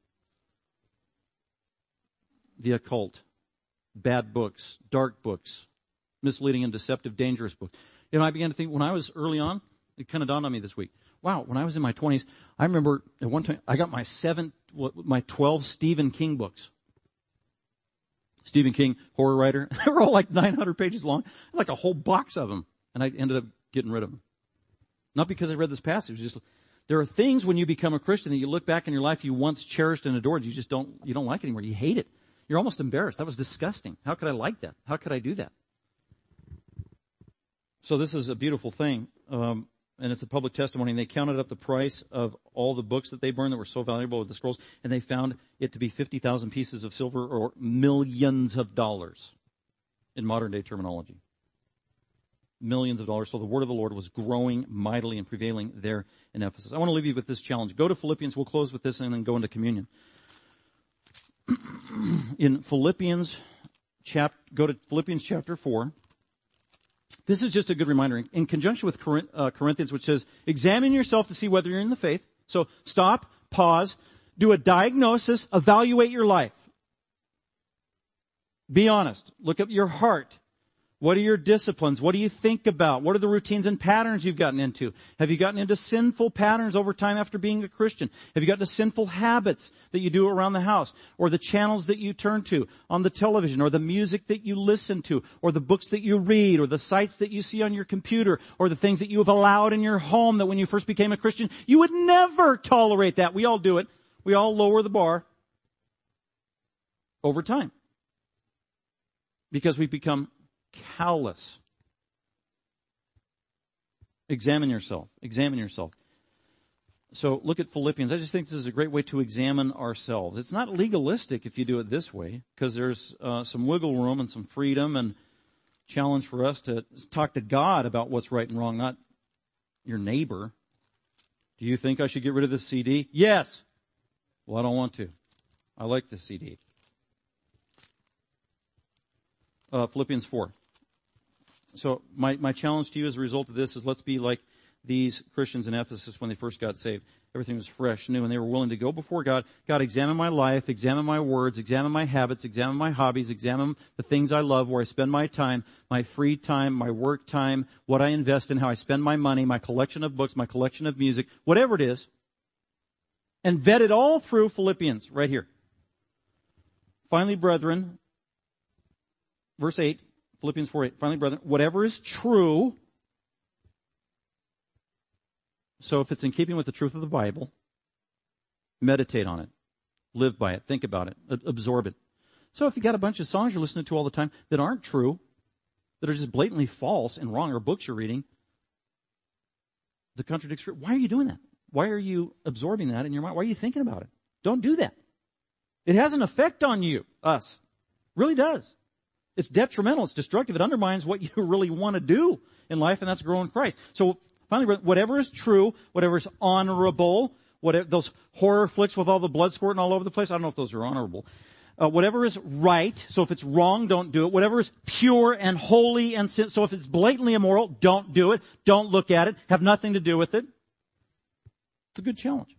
The occult, bad books, dark books, misleading and deceptive, dangerous books. You know, I began to think when I was early on, it kind of dawned on me this week. Wow, when I was in my twenties, I remember at one time I got my seven, my twelve Stephen King books. Stephen King, horror writer. they were all like 900 pages long, like a whole box of them, and I ended up getting rid of them. Not because I read this passage, just there are things when you become a Christian that you look back in your life you once cherished and adored, you just don't you don't like anymore. You hate it. You're almost embarrassed. That was disgusting. How could I like that? How could I do that? So this is a beautiful thing. Um, and it's a public testimony, and they counted up the price of all the books that they burned that were so valuable with the scrolls, and they found it to be 50,000 pieces of silver or millions of dollars in modern day terminology. Millions of dollars. So the word of the Lord was growing mightily and prevailing there in Ephesus. I want to leave you with this challenge. Go to Philippians. We'll close with this and then go into communion. in Philippians chap, go to Philippians chapter 4. This is just a good reminder in conjunction with uh, Corinthians, which says, examine yourself to see whether you're in the faith. So stop, pause, do a diagnosis, evaluate your life. Be honest. Look at your heart. What are your disciplines? What do you think about? What are the routines and patterns you've gotten into? Have you gotten into sinful patterns over time after being a Christian? Have you gotten into sinful habits that you do around the house? Or the channels that you turn to on the television? Or the music that you listen to? Or the books that you read? Or the sites that you see on your computer? Or the things that you have allowed in your home that when you first became a Christian, you would never tolerate that. We all do it. We all lower the bar over time. Because we become callous. Examine yourself. Examine yourself. So look at Philippians. I just think this is a great way to examine ourselves. It's not legalistic if you do it this way, because there's uh, some wiggle room and some freedom and challenge for us to talk to God about what's right and wrong, not your neighbor. Do you think I should get rid of this CD? Yes. Well, I don't want to. I like this CD. Uh, Philippians 4. So my, my challenge to you as a result of this is let's be like these Christians in Ephesus when they first got saved. Everything was fresh, new, and they were willing to go before God. God, examine my life, examine my words, examine my habits, examine my hobbies, examine the things I love, where I spend my time, my free time, my work time, what I invest in, how I spend my money, my collection of books, my collection of music, whatever it is. And vet it all through Philippians, right here. Finally, brethren, verse 8, Philippians 4 8. Finally, brethren, whatever is true, so if it's in keeping with the truth of the Bible, meditate on it. Live by it. Think about it. Absorb it. So if you got a bunch of songs you're listening to all the time that aren't true, that are just blatantly false and wrong, or books you're reading, the contradictory, why are you doing that? Why are you absorbing that in your mind? Why are you thinking about it? Don't do that. It has an effect on you, us. Really does. It's detrimental. It's destructive. It undermines what you really want to do in life, and that's grow in Christ. So finally, whatever is true, whatever is honorable, whatever those horror flicks with all the blood squirting all over the place, I don't know if those are honorable. Uh, whatever is right, so if it's wrong, don't do it. Whatever is pure and holy and sin, so if it's blatantly immoral, don't do it. Don't look at it. Have nothing to do with it. It's a good challenge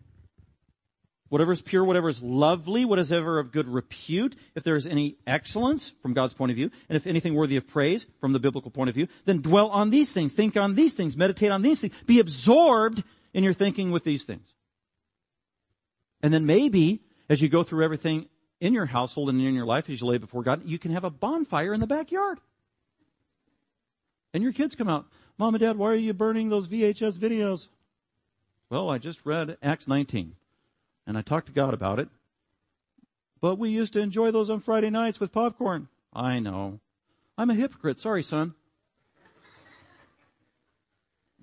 whatever is pure, whatever is lovely, whatever of good repute, if there is any excellence from God's point of view, and if anything worthy of praise from the biblical point of view, then dwell on these things, think on these things, meditate on these things, be absorbed in your thinking with these things. And then maybe, as you go through everything in your household and in your life as you lay before God, you can have a bonfire in the backyard. And your kids come out, Mom and Dad, why are you burning those VHS videos? Well, I just read Acts 19 and I talked to God about it. But we used to enjoy those on Friday nights with popcorn. I know. I'm a hypocrite. Sorry, son.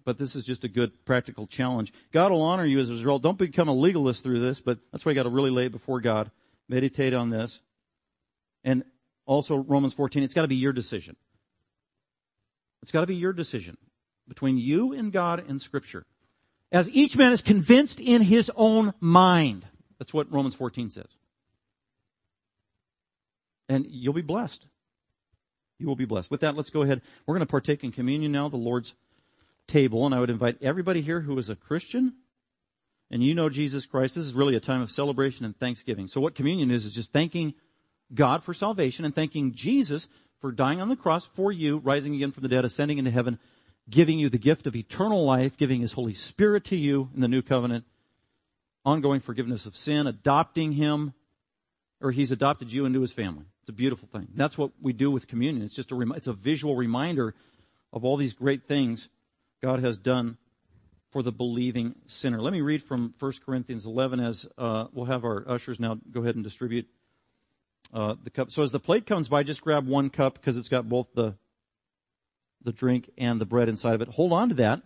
But this is just a good practical challenge. God will honor you as a result. Don't become a legalist through this, but that's why you got to really lay it before God. Meditate on this. And also Romans 14, it's got to be your decision. It's got to be your decision between you and God and scripture as each man is convinced in his own mind. That's what Romans 14 says. And you'll be blessed. You will be blessed. With that, let's go ahead. We're going to partake in communion now, the Lord's table, and I would invite everybody here who is a Christian and you know Jesus Christ. This is really a time of celebration and thanksgiving. So what communion is, is just thanking God for salvation and thanking Jesus for dying on the cross for you, rising again from the dead, ascending into heaven, giving you the gift of eternal life, giving His Holy Spirit to you in the new covenant, ongoing forgiveness of sin, adopting Him, or He's adopted you into His family. It's a beautiful thing. That's what we do with communion. It's just a, it's a visual reminder of all these great things God has done for the believing sinner. Let me read from 1 Corinthians 11 as uh, we'll have our ushers now go ahead and distribute uh, the cup. So as the plate comes by, just grab one cup because it's got both the the drink and the bread inside of it. Hold on to that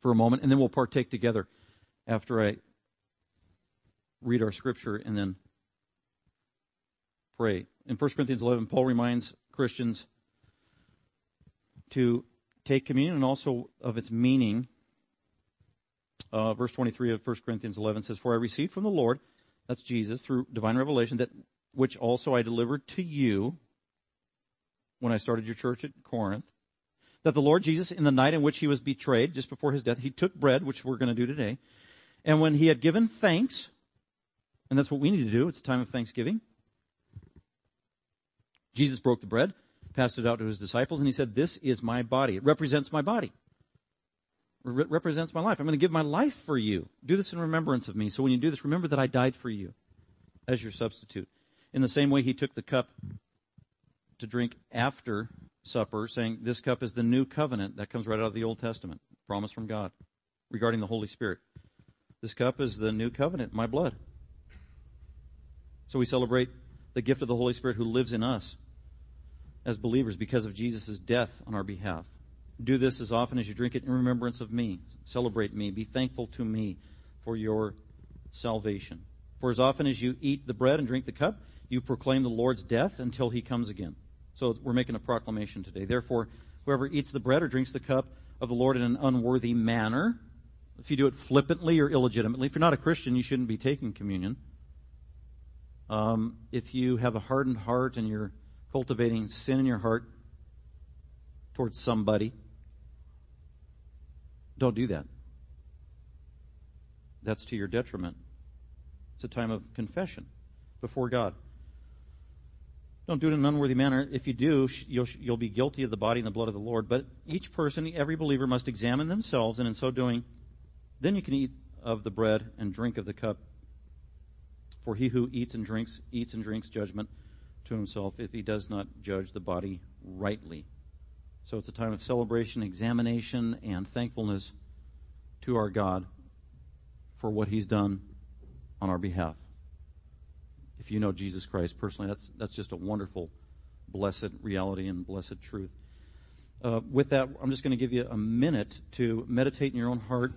for a moment, and then we'll partake together after I read our scripture and then pray. In 1 Corinthians 11, Paul reminds Christians to take communion and also of its meaning. Uh, verse 23 of 1 Corinthians 11 says, For I received from the Lord, that's Jesus, through divine revelation, that which also I delivered to you when I started your church at Corinth, that the Lord Jesus, in the night in which he was betrayed, just before his death, he took bread, which we're going to do today, and when he had given thanks, and that's what we need to do, it's a time of thanksgiving, Jesus broke the bread, passed it out to his disciples, and he said, This is my body. It represents my body. It represents my life. I'm going to give my life for you. Do this in remembrance of me. So when you do this, remember that I died for you as your substitute. In the same way, he took the cup to drink after supper, saying, This cup is the new covenant that comes right out of the Old Testament, promise from God regarding the Holy Spirit. This cup is the new covenant, my blood. So we celebrate the gift of the Holy Spirit who lives in us as believers because of Jesus' death on our behalf. Do this as often as you drink it in remembrance of me. Celebrate me. Be thankful to me for your salvation. For as often as you eat the bread and drink the cup, you proclaim the Lord's death until he comes again. So we're making a proclamation today. Therefore, whoever eats the bread or drinks the cup of the Lord in an unworthy manner, if you do it flippantly or illegitimately, if you're not a Christian, you shouldn't be taking communion. Um, if you have a hardened heart and you're cultivating sin in your heart towards somebody, don't do that. That's to your detriment. It's a time of confession before God. Don't do it in an unworthy manner. If you do, you'll, you'll be guilty of the body and the blood of the Lord. But each person, every believer must examine themselves, and in so doing, then you can eat of the bread and drink of the cup. For he who eats and drinks, eats and drinks judgment to himself if he does not judge the body rightly. So it's a time of celebration, examination, and thankfulness to our God for what he's done on our behalf. If you know Jesus Christ personally, that's, that's just a wonderful, blessed reality and blessed truth. Uh, with that, I'm just going to give you a minute to meditate in your own heart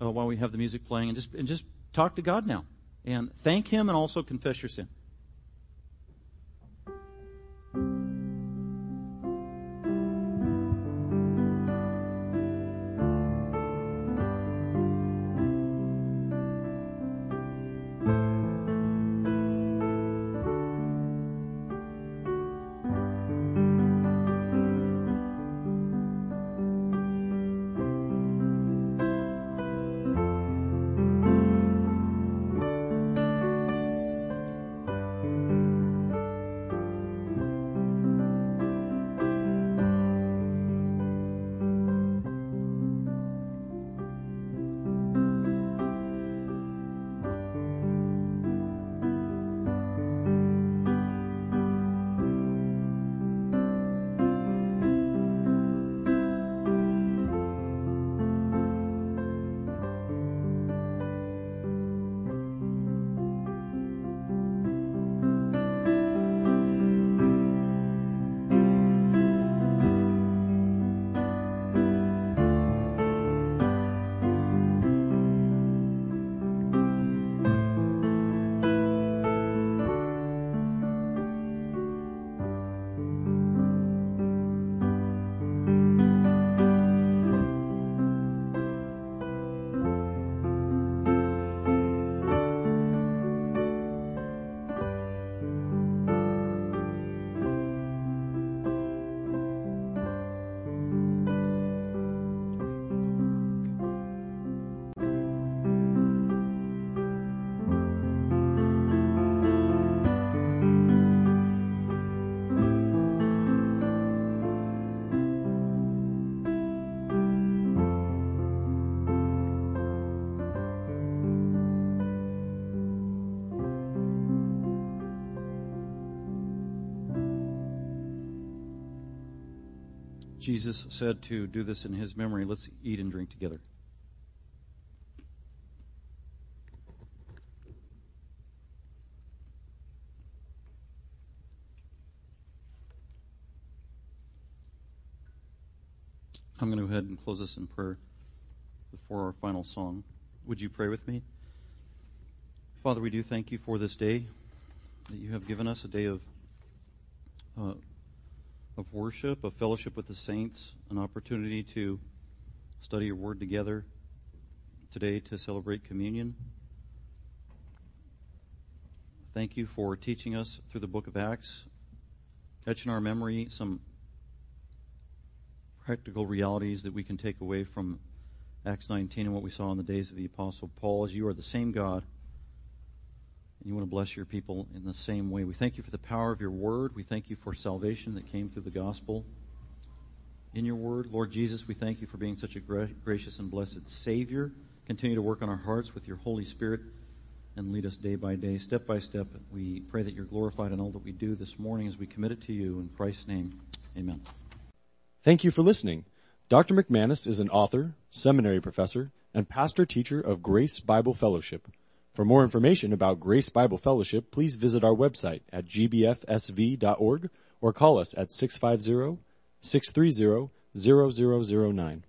uh, while we have the music playing and just, and just talk to God now and thank Him and also confess your sin. Jesus said to do this in his memory. Let's eat and drink together. I'm going to go ahead and close this in prayer before our final song. Would you pray with me? Father, we do thank you for this day that you have given us, a day of uh, of worship, of fellowship with the saints, an opportunity to study your word together today to celebrate communion. Thank you for teaching us through the book of Acts, etch in our memory some practical realities that we can take away from Acts 19 and what we saw in the days of the apostle Paul as you are the same God you want to bless your people in the same way. We thank you for the power of your word. We thank you for salvation that came through the gospel in your word. Lord Jesus, we thank you for being such a gra- gracious and blessed Savior. Continue to work on our hearts with your Holy Spirit and lead us day by day, step by step. We pray that you're glorified in all that we do this morning as we commit it to you. In Christ's name, amen. Thank you for listening. Dr. McManus is an author, seminary professor, and pastor teacher of Grace Bible Fellowship. For more information about Grace Bible Fellowship, please visit our website at gbfsv.org or call us at 650 630 0009.